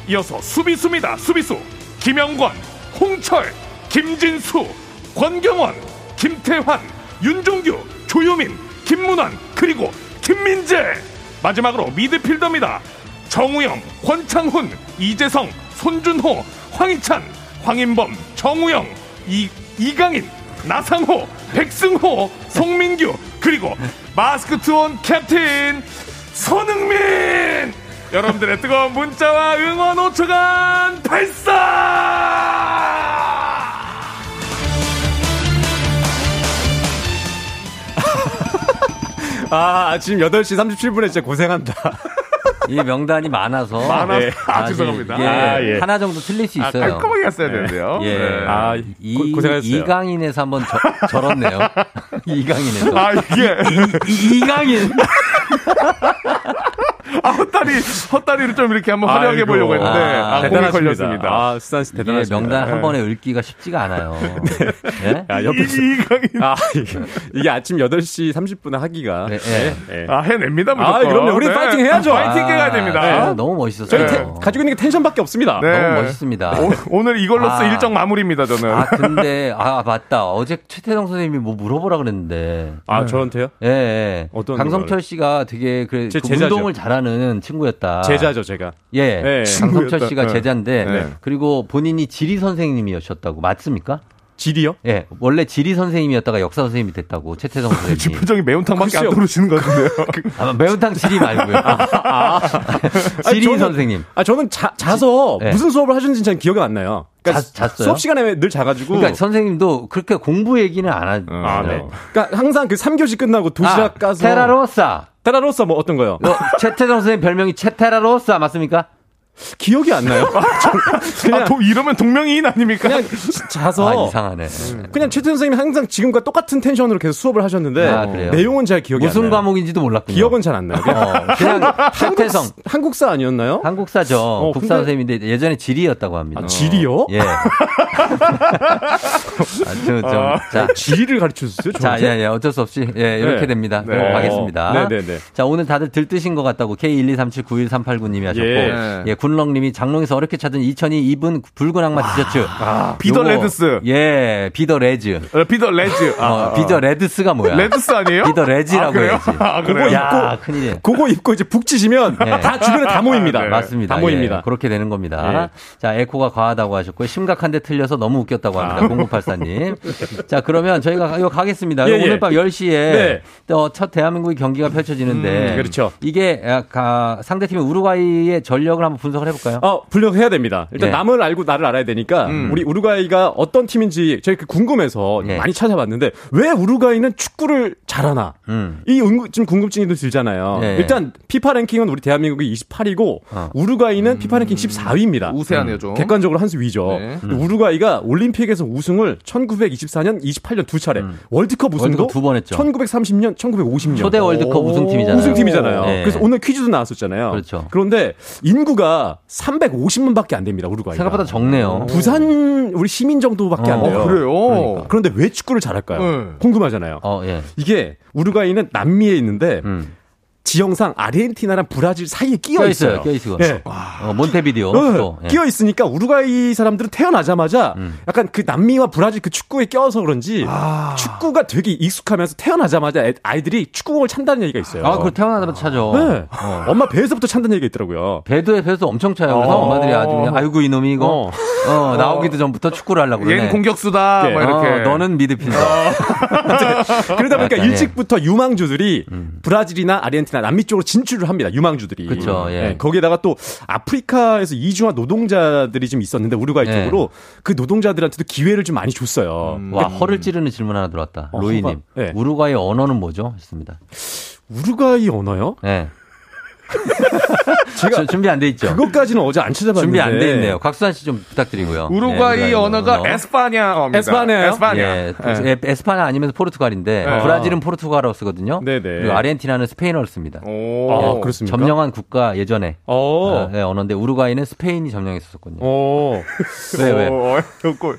이어서 수비수입니다. 수비수 김영권, 홍철, 김진수, 권경원, 김태환, 윤종규, 조효민, 김문환, 그리고 김민재. 마지막으로 미드필더입니다. 정우영, 권창훈, 이재성, 손준호, 황희찬, 황인범, 정우영, 이, 이강인, 나상호, 백승호, 송민규, 그리고 마스크 투원 캡틴 손흥민! 여러분들의 뜨거운 문자와 응원 5초간 발사! 아, 아침 8시 37분에 진짜 고생한다. 이 명단이 많아서. 많아서. 네. 아, 죄송합니다. 아, 예. 하나 정도 틀릴 수 있어요. 아, 깔끔하게 했어야 되는데요. 예. 네. 아, 이, 고생하셨어요. 이강인에서 한번 저, 절었네요. 이강인에서. 아, 이게. 이, 이, 이강인. 아, 헛다리, 헛다리를 좀 이렇게 한번 화려하게 보려고 했는데, 아, 아 공이 걸렸습니다. 아, 수산 씨 대단하십니다. 명단 네. 한 번에 읽기가 쉽지가 않아요. 네. 네? 아, 옆에서. 이강인. 아, 이게, 이게 아침 8시 30분에 하기가. 네, 네. 네. 아, 해냅니다, 무조건. 아, 그럼요. 우리 네. 파이팅 해야죠. 파이팅 해야 됩니다. 아, 너무 멋있었어요. 저희 테, 가지고 있는 게 텐션밖에 없습니다. 너무 멋있습니다. 오, 늘 이걸로써 아, 일정 마무리입니다, 저는. 아, 근데, 아, 맞다. 어제 최태성 선생님이 뭐 물어보라 그랬는데. 아, 저한테요? 예, 예. 어떤 강성철 씨가 되게 그, 그 운동을 잘하 는 친구였다. 제자죠, 제가. 예. 네, 강성철 씨가 네. 제자인데 네. 그리고 본인이 지리 선생님이셨다고 맞습니까? 지리요? 예. 원래 지리 선생님이었다가 역사 선생님이 됐다고 최태성 선생님. 표정이 매운탕밖에 안 떨어지는 것 같은데요. 아, 매운탕 지리 말고요. 아, 아. 지리 저는, 선생님. 아 저는 자, 자서 네. 무슨 수업을 하셨는지 잘 기억이 안 나요. 그러니까 자, 잤어요? 수업 시간에 늘 자가지고. 그러니까 선생님도 그렇게 공부 얘기는 안 하죠. 아, 네. 그러니까 항상 그 3교시 끝나고 도시락 아, 가서. 테라로사. 테라로사 뭐 어떤 거요? 뭐, 최태성 선생님 별명이 최테라로사 맞습니까? 기억이 안 나요. 그냥 아, 도, 이러면 동명이인 아닙니까? 그냥 자서 아, 이상하네. 그냥 최태 선생님이 항상 지금과 똑같은 텐션으로 계속 수업을 하셨는데 아, 내용은 잘 기억이 안 나요. 무슨 과목인지도 몰랐군요. 기억은 잘 안 나요. 어, 그냥 최태성 한국사 아니었나요? 한국사죠. 어, 국사 근데... 선생님인데 예전에 지리였다고 합니다. 아, 지리요? 예. 아, 좀, 좀, 아, 자, 지리를 가르쳐 주세요. 자, 예, 예, 어쩔 수 없이 예, 이렇게 네. 됩니다. 네. 그럼 가겠습니다. 네, 네, 네. 자, 오늘 다들 들뜨신 것 같다고 K123791389님이 하셨고 예, 예 군렁님이 장롱 방송에서 어렵게 찾은 2002 2분 붉은 악마 티셔츠. 아, Be the Reds. 예, Be the Reds. 어, Be the Reds. 아, 어, Be the Reds가 뭐야? Reds 아니에요? Be the Reds라고 아, 해야지. 아, 그거 입고 큰일이에요. 그거 입고 이제 북치시면 네. 다 주변에 다 모입니다. 네. 맞습니다. 다 모입니다. 예, 그렇게 되는 겁니다. 예. 자, 에코가 과하다고 하셨고 심각한데 틀려서 너무 웃겼다고 합니다. 아. 0984님. 자, 그러면 저희가 이거 가겠습니다. 예, 예. 오늘 밤 10시에 네. 첫 대한민국의 경기가 펼쳐지는데 음, 그렇죠. 이게 상대팀의 우루과이의 전력을 한번 분석 을 해볼까요? 어, 분석해야 됩니다. 일단 네. 남을 알고 나를 알아야 되니까 음. 우리 우루과이가 어떤 팀인지 저희 그 궁금해서 네. 많이 찾아봤는데 왜 우루과이는 축구를 잘하나? 음. 이 좀 궁금증이 들잖아요. 네. 일단 피파 랭킹은 우리 대한민국이 28이고 어. 우루과이는 음. 피파 랭킹 14위입니다. 우세하네요, 좀. 객관적으로 한 수 위죠. 네. 우루과이가 올림픽에서 우승을 1924년, 28년 두 차례, 음. 월드컵 우승도 두 번 했죠. 1930년, 1950년 초대 월드컵 우승팀이잖아요. 우승팀이잖아요. 네. 그래서 오늘 퀴즈도 나왔었잖아요. 그렇죠. 그런데 인구가 350만밖에 안 됩니다. 우루과이. 생각보다 적네요. 부산 우리 시민 정도밖에 어, 안 돼요. 어, 그래요. 그러니까. 그런데 왜 축구를 잘할까요? 네. 궁금하잖아요. 어, 예. 이게 우루과이는 남미에 있는데 음. 지형상 아르헨티나랑 브라질 사이에 끼어, 끼어 있어요. 끼어 있어요. 네. 어, 몬테비디오. 어, 네. 끼어 있으니까 우루과이 사람들은 태어나자마자 음. 약간 그 남미와 브라질 그 축구에 껴서 그런지 아. 축구가 되게 익숙하면서 태어나자마자 아이들이 축구공을 찬다는 얘기가 있어요. 아, 그 태어나자마자 차죠. 네. 어. 엄마 배에서부터 찬다는 얘기가 있더라고요. 배도에 배에서 엄청 차요. 그래서 어. 엄마들이 아주 그냥 아이고 이놈이 이거 어. 어 나오기도 전부터 축구를 하려고 그러네. 얘는 공격수다. 네. 뭐 이렇게. 너는 미드필더. 그러다 보니까 일찍부터 유망주들이 음. 브라질이나 아르헨티나 남미 쪽으로 진출을 합니다. 유망주들이. 그렇죠. 예. 네, 거기에다가 또 아프리카에서 이주한 노동자들이 좀 있었는데 우루과이 예. 쪽으로 그 노동자들한테도 기회를 좀 많이 줬어요. 음. 와 허를 찌르는 질문 하나 들어왔다. 어, 로이님. 네. 우루과이 언어는 뭐죠? 했습니다. 우루과이 언어요? 네. 제가 준비 안 돼 있죠. 그것까지는 어제 안 찾아봤는데 준비 안 돼 있네요. 곽수환 씨좀 부탁드리고요. 우루과이 네, 언어가 언어. 에스파냐입니다. 에스파냐요? 에스파냐. 예, 네. 에스파냐 아니면 포르투갈인데 네. 브라질은 포르투갈어 쓰거든요. 네네. 그리고 아르헨티나는 스페인어를 씁니다. 오, 아, 예, 그렇습니까? 점령한 국가 예전에 어, 네, 언어인데 우루과이는 스페인이 점령했었거든요. 오. 왜 왜? 어,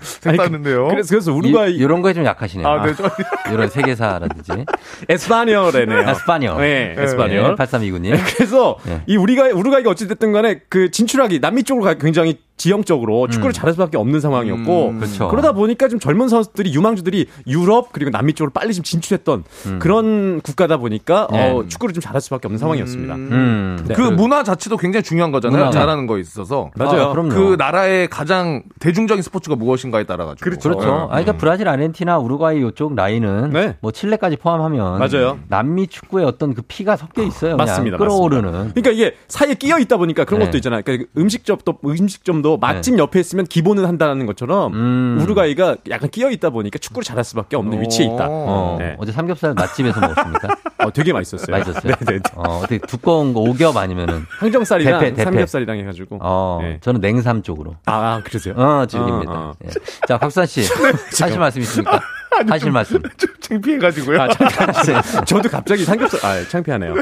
색다른데요. 그래서 그래서 우루과이 이, 런 거에 좀 약하시네요. 아, 네, 좀... 이런 세계사라든지. 에스파냐래네요. 에스파냐. 네, 에스파냐. 8329님. 그래서 이 우리가 우루과이가 어찌됐든 간에 그 진출하기 남미 쪽으로 굉장히 지형적으로 음. 축구를 잘할 수밖에 없는 상황이었고 음, 그렇죠. 그러다 보니까 좀 젊은 선수들이 유망주들이 유럽 그리고 남미 쪽으로 빨리 좀 진출했던 음. 그런 국가다 보니까 네. 어, 축구를 좀 잘할 수밖에 없는 상황이었습니다. 음. 음. 네. 그 문화 자체도 굉장히 중요한 거잖아요. 문화가. 잘하는 거에 있어서 맞아요. 아, 그 나라의 가장 대중적인 스포츠가 무엇인가에 따라 가지고 그렇죠. 그렇죠. 네. 아, 그러니까 브라질, 아르헨티나, 우루과이 이쪽 라인은 네. 뭐 칠레까지 포함하면 맞아요. 남미 축구의 어떤 그 피가 섞여 있어요. 맞습니다. 끌어오르는. 맞습니다. 그러니까 이게 사이에 끼어 있다 보니까 그런 네. 것도 있잖아요. 그러니까 음식점도 음식점도 맛집 네. 옆에 있으면 기본은 한다는 것처럼 음. 우루과이가 약간 끼어 있다 보니까 축구를 잘할 수밖에 없는 위치에 있다. 어. 네. 어제 삼겹살 맛집에서 먹었습니까? 어, 되게 맛있었어요. 맛있었어요. 네네. 어, 어떻게 두꺼운 거 오겹 아니면은 항정살이랑 대패, 대패. 삼겹살이랑 해가지고. 어, 네. 저는 냉삼 쪽으로. 아, 아 그러세요? 어, 즐깁니다. 어, 어. 네. 자, 박수환 씨 네, 하실 말씀 있습니까? 하실 말씀. 좀 창피해가지고요. 아, 창피하세요. 저도 갑자기 삼겹살 아, 창피하네요.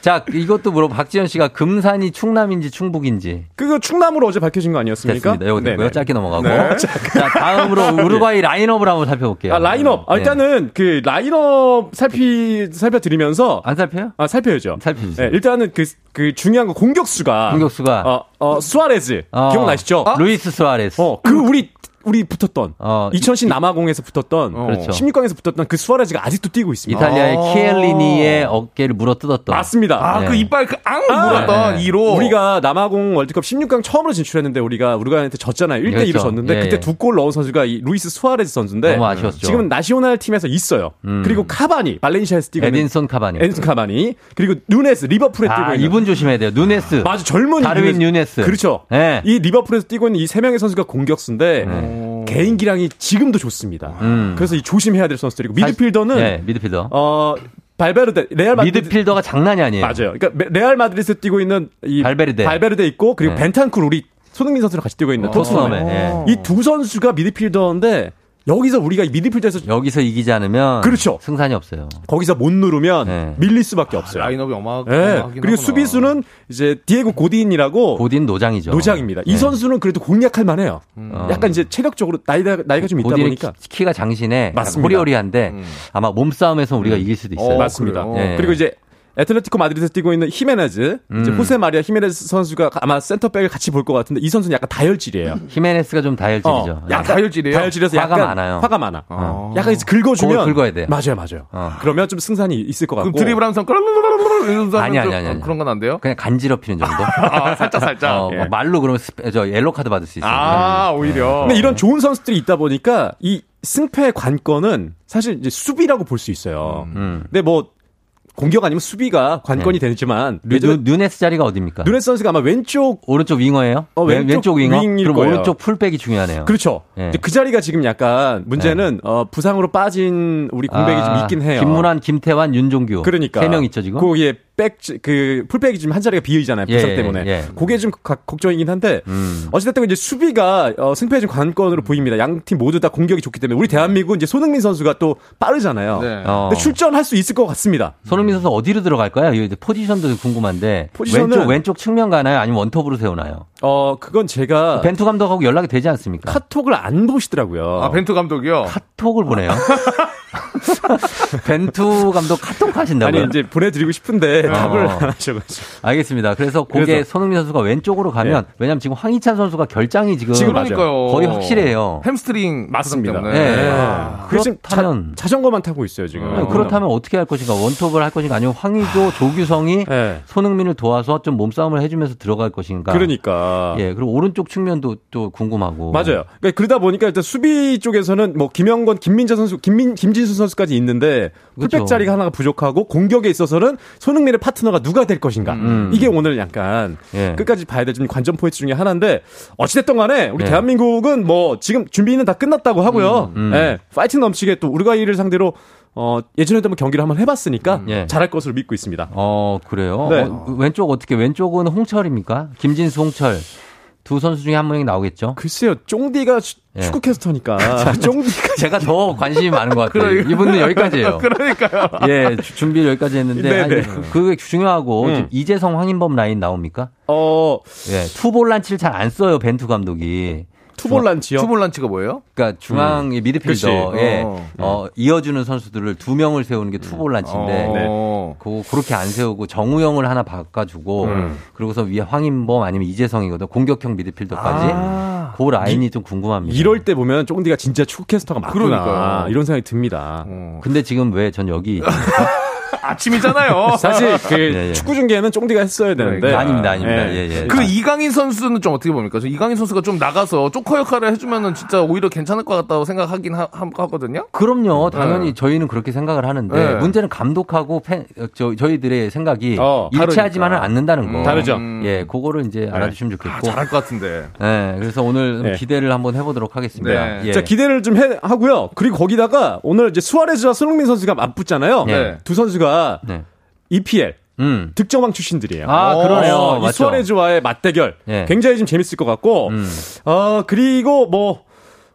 자, 이것도 물어 박지현 씨가 금산이 충남인지 충북인지. 그거 충남으로 어제 밝혀진 거 아니었습니까? 됐습니다. 여기 있고요. 짧게 넘어가고. 네. 자, 다음으로 우루과이 라인업을 한번 살펴볼게요. 아, 라인업. 아, 일단은 네. 그 라인업 살피 살펴드리면서 안 살펴요? 아, 살펴야죠. 살펴주세요. 네, 일단은 그, 그 중요한 거 공격수가 공격수가 어, 어 수아레즈 어. 기억나시죠? 어? 루이스 수아레스. 어, 그 우리 우리 붙었던 어, 2010 남아공에서 붙었던 어. 그렇죠. 16강에서 붙었던 그 수아레즈가 아직도 뛰고 있습니다. 이탈리아의 아~ 키엘리니의 어깨를 물어뜯었던 맞습니다. 아, 네. 그 이빨 그앙 아, 물었던 네. 2로 우리가 남아공 월드컵 16강 처음으로 진출했는데 우리가 우루과이한테 졌잖아요. 1대 2로 그렇죠. 졌는데 예, 그때 예. 두골 넣은 선수가 이 루이스 수아레즈 선수인데 너무 아쉬웠죠. 지금은 나시오날 팀에서 있어요. 음. 그리고 카바니 발렌시아에서 뛰고 에딘슨 카바니 에딘슨 카바니 그리고 누네스 리버풀에 아, 뛰고 있는 이분 조심해야 돼요. 누네스 맞아 젊은 다르윈 누네스 그렇죠. 네. 이 리버풀에서 뛰고 있는 이 세 명의 선수가 공격수인데 네. 개인기 기량이 지금도 좋습니다. 음. 그래서 이 조심해야 될 선수들이고 미드필더는 네, 미드필더. 어 발베르데 레알 마드리드 미드필더가 장난이 아니에요. 맞아요. 그러니까 레알 마드리드에서 뛰고 있는 이 발베르데 발베르데 있고 그리고 네. 벤탄쿠르 우리 손흥민 선수랑 같이 뛰고 있는 토트넘에 네. 이 두 선수가 미드필더인데 여기서 우리가 미드필드에서 여기서 이기지 않으면 그렇죠. 승산이 없어요. 거기서 못 누르면 네. 밀릴 수밖에 없어요. 아, 라인업이 어마 네. 그리고 수비수는 이제 디에고 고딘이라고 고딘 노장이죠. 노장입니다. 네. 이 선수는 그래도 공략할 만해요. 음. 약간 이제 체력적으로 나이가 나이가 좀 있다 보니까 키가 장신에 맞습니다. 호리호리한데 음. 아마 몸싸움에서 우리가 음. 이길 수도 있어요. 어, 맞습니다. 네. 그리고 이제 애틀레티코 마드리드에서 뛰고 있는 히메네즈, 음. 이제 호세 마리아 히메네즈 선수가 아마 센터백을 같이 볼 것 같은데 이 선수는 약간 다혈질이에요. 히메네스가 좀 다혈질이죠. 어, 약간 다혈질이에요. 다혈질에서 화가 약간 많아요. 화가 많아. 어. 약간 이제 긁어주면 긁어야 돼요. 맞아요, 맞아요. 어. 그러면 좀 승산이 있을 것 같고. 그럼 드리블 하면서 아니 아니 아니, 아니 그런 건 안 돼요? 그냥 간지럽히는 정도. 아, 살짝 살짝. 어, 예. 말로 그러면 저 옐로 카드 받을 수 있어요. 아 오히려. 근데 이런 좋은 선수들이 있다 보니까 이 승패 관건은 사실 이제 수비라고 볼 수 있어요. 음. 근데 뭐 공격 아니면 수비가 관건이 네. 되지만 누, 누네스 자리가 어디입니까? 누네스 선수가 아마 왼쪽 오른쪽 윙어예요? 어, 왼쪽, 왼쪽 윙어. 그럼 거예요. 오른쪽 풀백이 중요하네요. 그렇죠. 네. 그 자리가 지금 약간 문제는 네. 어, 부상으로 빠진 우리 공백이 아, 좀 있긴 해요. 김문환, 김태환, 윤종규 그러니까 세 명 있죠 지금. 거기에 백, 그, 풀백이 지금 한 자리가 비어있잖아요. 부상 예, 때문에. 예. 그게 좀 가, 걱정이긴 한데, 음. 어찌됐든 이제 수비가, 어, 승패의 좀 관건으로 보입니다. 양 팀 모두 다 공격이 좋기 때문에. 우리 대한민국은 이제 손흥민 선수가 또 빠르잖아요. 네. 어. 출전할 수 있을 것 같습니다. 손흥민 선수 어디로 들어갈까요? 포지션도 궁금한데. 포지션은 왼쪽, 왼쪽 측면 가나요? 아니면 원톱으로 세우나요? 어, 그건 제가. 벤투 감독하고 연락이 되지 않습니까? 카톡을 안 보시더라고요. 아, 벤투 감독이요? 카톡을 보내요? 벤투 감독 카톡 하신다고요? 아니 이제 보내드리고 싶은데 어. 답을 안 하셔가지고. 알겠습니다. 그래서 그게 손흥민 선수가 왼쪽으로 가면 네. 왜냐하면 지금 황희찬 선수가 결장이 지금, 지금. 거의 확실해요. 햄스트링 맞습니다. 네. 네. 아, 그렇다면 자, 전거만 타고 있어요 지금. 네, 그렇다면 어떻게 할 것인가? 원톱을 할 것인가? 아니면 황의조, 조규성이 네. 손흥민을 도와서 좀 몸싸움을 해주면서 들어갈 것인가? 그러니까. 예, 그리고 오른쪽 측면도 또 궁금하고. 맞아요. 그러니까 그러다 보니까 일단 수비 쪽에서는 뭐 김영건, 김민재 선수, 김민 김 진수 선수까지 있는데 풀백 그렇죠. 자리가 하나가 부족하고 공격에 있어서는 손흥민의 파트너가 누가 될 것인가. 음. 이게 오늘 약간 예. 끝까지 봐야 될 좀 관전 포인트 중에 하나인데 어찌됐든 간에 우리 예. 대한민국은 뭐 지금 준비는 다 끝났다고 하고요. 음, 음. 예. 파이팅 넘치게 또 우루과이를 상대로 어, 예전에도 한번 경기를 한번 해봤으니까 예. 잘할 것으로 믿고 있습니다. 어, 그래요? 네. 어, 왼쪽 어떻게, 왼쪽은 홍철입니까? 김진수 홍철. 두 선수 중에 한 명이 나오겠죠? 글쎄요, 쫑디가 예. 축구 캐스터니까. 쫑디가. 제가 더 관심이 많은 것 같아요. 그러니까. 이분은 여기까지예요. 그러니까요. 예, 준비를 여기까지 했는데. 아니, 그, 그게 중요하고, 음. 이재성 황인범 라인 나옵니까? 어. 예, 투볼란치를 잘 안 써요, 벤투 감독이. 투볼란치요? 투볼란치가 뭐예요? 그러니까 중앙의 음. 미드필더에 어. 어, 이어주는 선수들을 두 명을 세우는 게 투볼란치인데 어. 그, 그렇게 안 세우고 정우영을 하나 바꿔주고 음. 그러고서 위에 황인범 아니면 이재성이거든 공격형 미드필더까지 아. 그 라인이 이, 좀 궁금합니다. 이럴 때 보면 쫑디가 진짜 축구 캐스터가 맞구나 그러니까요. 이런 생각이 듭니다. 어. 근데 지금 왜 전 여기 아침이잖아요. 사실 그 예, 예. 축구 중계는 쫑디가 했어야 되는데 그러니까. 아닙니다, 아닙니다. 예. 예, 예. 그 이강인 선수는 좀 어떻게 봅니까? 이강인 선수가 좀 나가서 쪼커 역할을 해주면은 진짜 오히려 괜찮을 것 같다고 생각하긴 하, 거든요 그럼요, 당연히 네. 저희는 그렇게 생각을 하는데 네. 문제는 감독하고 팬, 저, 저희들의 생각이 어, 일치하지만은 않는다는 거. 음. 다르죠. 음. 예, 그거를 이제 네. 알아주시면 좋겠고. 아, 잘할 것 같은데. 네, 그래서 오늘 네. 기대를 한번 해보도록 하겠습니다. 네. 예. 자 기대를 좀 해, 하고요. 그리고 거기다가 오늘 이제 수아레즈와 손흥민 선수가 맞붙잖아요. 네. 두 선수 가 EPL 음. 득점왕 출신들이에요. 아, 그러네요. 어, 이 수아레즈와의 맞대결 예. 굉장히 좀 재밌을 것 같고, 음. 어, 그리고 뭐,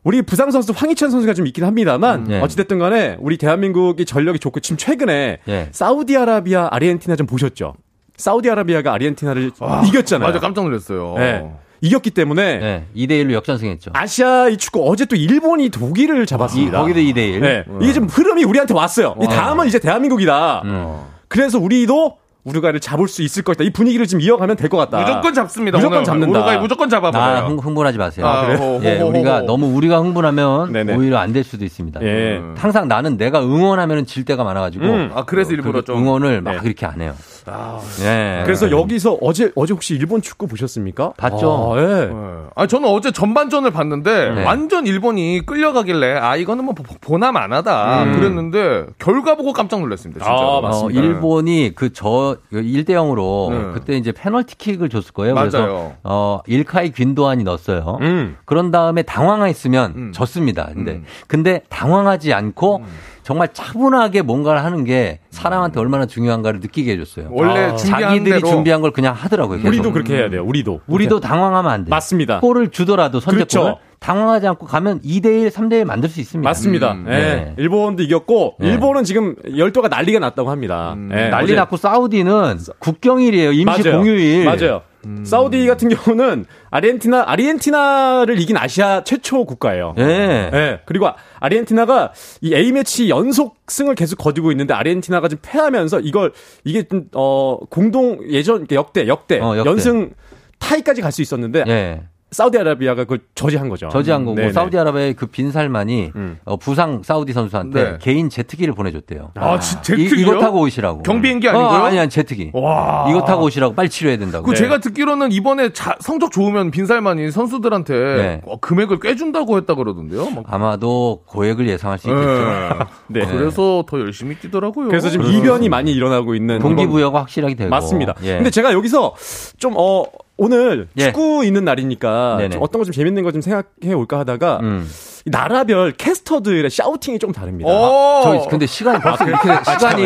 우리 부상 선수 황희찬 선수가 좀 있긴 합니다만, 음, 예. 어찌됐든 간에 우리 대한민국이 전력이 좋고, 지금 최근에 예. 사우디아라비아, 아르헨티나 좀 보셨죠? 사우디아라비아가 아르헨티나를 와, 이겼잖아요. 맞아, 깜짝 놀랐어요. 네. 이겼기 때문에 네, 2대 1로 역전승했죠. 아시아 이 축구 어제 또 일본이 독일을 잡았습니다. 이, 거기도 2대 1. 네. 음. 이게 좀 흐름이 우리한테 왔어요. 이 다음은 이제 대한민국이다. 음. 그래서 우리도 우루과이를 잡을 수 있을 것이다. 이 분위기를 지금 이어가면 될 것 같다. 무조건 잡습니다. 무조건 오늘. 잡는다. 우루과이 무조건 잡아봐요. 아, 흥, 분하지 마세요. 아, 그래? 예, 우리가 너무 우리가 흥분하면 네네. 오히려 안 될 수도 있습니다. 예. 음. 항상 나는 내가 응원하면 질 때가 많아가지고. 음. 아 그래서 일부러 좀 응원을 막 네. 이렇게 안 해요. 아, 네. 그래서 여기서 어제 어제 혹시 일본 축구 보셨습니까? 봤죠. 아, 네. 아 저는 어제 전반전을 봤는데 네. 완전 일본이 끌려가길래 아 이거는 뭐 보나 마나다 음. 그랬는데 결과 보고 깜짝 놀랐습니다. 진짜. 아, 맞습니다. 어, 일본이 그 저 1대 0으로 네. 그때 이제 페널티킥을 줬을 거예요. 맞아요. 그래서 어 일카이 균도안이 넣었어요. 음. 그런 다음에 당황했으면 음. 졌습니다. 근데 음. 근데 당황하지 않고 음. 정말 차분하게 뭔가를 하는 게 사람한테 얼마나 중요한가를 느끼게 해줬어요. 원래 아, 자기들이 대로. 준비한 걸 그냥 하더라고요. 계속. 우리도 그렇게 해야 돼요. 우리도. 우리도 당황하면 안 돼. 맞습니다. 골을 주더라도 선제골을 그렇죠. 당황하지 않고 가면 2대1, 3대1 만들 수 있습니다. 맞습니다. 음, 네. 네. 일본도 이겼고 네. 일본은 지금 열도가 난리가 났다고 합니다. 음, 네. 난리 어제. 났고 사우디는 국경일이에요. 임시 맞아요. 공휴일. 맞아요. 음. 사우디 같은 경우는 아르헨티나 아르헨티나를 이긴 아시아 최초 국가예요. 네. 네. 그리고 아르헨티나가 이 A 매치 연속 승을 계속 거두고 있는데 아르헨티나가 좀 패하면서 이걸 이게 어 공동 예전 역대 역대, 어, 역대. 연승 타이까지 갈 수 있었는데 네. 사우디아라비아가 그걸 저지한 거죠. 저지한 거고 네네. 사우디아라비아의 그 빈살만이 음. 어, 부상 사우디 선수한테 네. 개인 제트기를 보내줬대요. 아, 제트기요? 이, 이거 타고 오시라고. 경비행기 아니고요? 어, 아니 아니 제트기. 와. 이거 타고 오시라고 빨리 치료해야 된다고. 그 네. 제가 듣기로는 이번에 자, 성적 좋으면 빈살만이 선수들한테 네. 어, 금액을 꽤 준다고 했다 그러던데요. 막. 아마도 고액을 예상할 수 있겠죠. 네. 네. 그래서 더 열심히 뛰더라고요. 그래서 지금 이변이 많이 일어나고 있는 동기부여가 확실하게 되고 맞습니다. 예. 근데 제가 여기서 좀 어 오늘 예. 축구 있는 날이니까 어떤 거 좀 재밌는 거 좀 생각해 올까 하다가 음. 나라별 캐스터들의 샤우팅이 좀 다릅니다. 아, 저희 근데 시간이 벌써 아, 이렇게 아, 시간이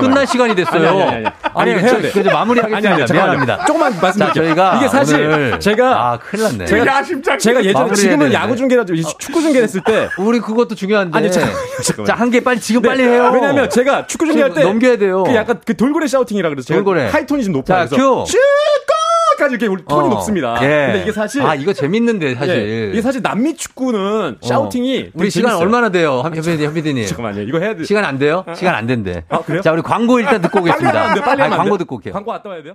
끝날 시간이 됐어요. 아니, 아니, 아니. 아니, 아니 저, 저 마무리하겠습니다. 아니, 아니, 미안합니다. 조금만 말씀드릴게요. 저희가 이게 사실 제가 아, 큰일 났네. 제가, 제가 예전에 지금은 야구 중계라도 축구 중계 했을 때 우리 그것도 중요한데. 아니, 자, 한 개 빨리 지금 네, 빨리 해요. 왜냐면 제가 축구 중계할 때 넘겨야 돼요. 그 약간 그 돌고래 샤우팅이라 그래서 돌고래 하이톤이 좀 높아요. 자, 큐. 축 구 여기까지 이렇게 톤이 어. 높습니다. 예. 근데 이게 사실 아 이거 재밌는데 사실 예. 이게 사실 남미 축구는 어. 샤우팅이 우리 시간 재밌어요. 얼마나 돼요, 현피디 현피디님? 잠깐만요, 이거 해야 돼. 시간 안 돼요? 시간 안 된대. 아 그래요? 자 우리 광고 일단 듣고 오겠습니다. 빨리 안 돼, 빨리 아니, 광고 듣고 올게요. 광고 왔다 와야 돼요?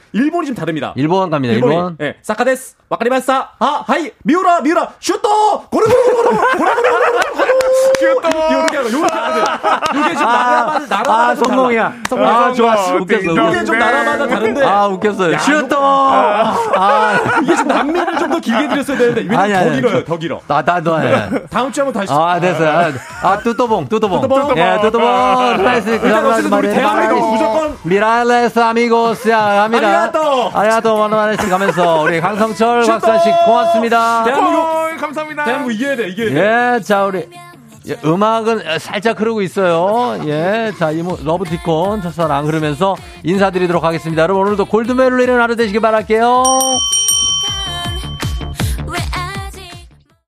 일본이 좀 다릅니다. 일본 갑니다. 일본. 예. 사카데스. 와카리마사. 아, 하이. 미우라, 미우라. 슈토! 고르고르고르. 고르고르고르. 이게 좀 나라마다 아, 아 성공이야. 성공이야. 아, 좋아. 웃겼어. 이게 좀 네. 나라마다 다른데. 아, 웃겼어요. 슈터. 아. 아, 이게 좀 남미를 좀 더 길게 드렸어야 되는데. 왜냐면 아니, 더 아니, 길어요, 저, 더 길어. 나, 나, 너, 예. 다음 주에 한번 다시. 아, 됐어요. 아, 뚜또봉, 뚜또봉. 뚜또봉. 예, 뚜또봉. 네, 네, 그래서 우리 대한민국 무조건. 미랄레스 아미고스야, 합니다. 아리가또 아리가또 원원하나씩 가면서 우리 강성철 박사씨 고맙습니다 대한민국 감사합니다 대한민국 이겨야 돼 이겨야 돼 예자 우리 예, 음악은 살짝 흐르고 있어요. 예. 자, 이모, 러브티콘 첫사랑 흐르면서 인사드리도록 하겠습니다. 여러분, 오늘도 골드멜로리는 하루 되시길 바랄게요.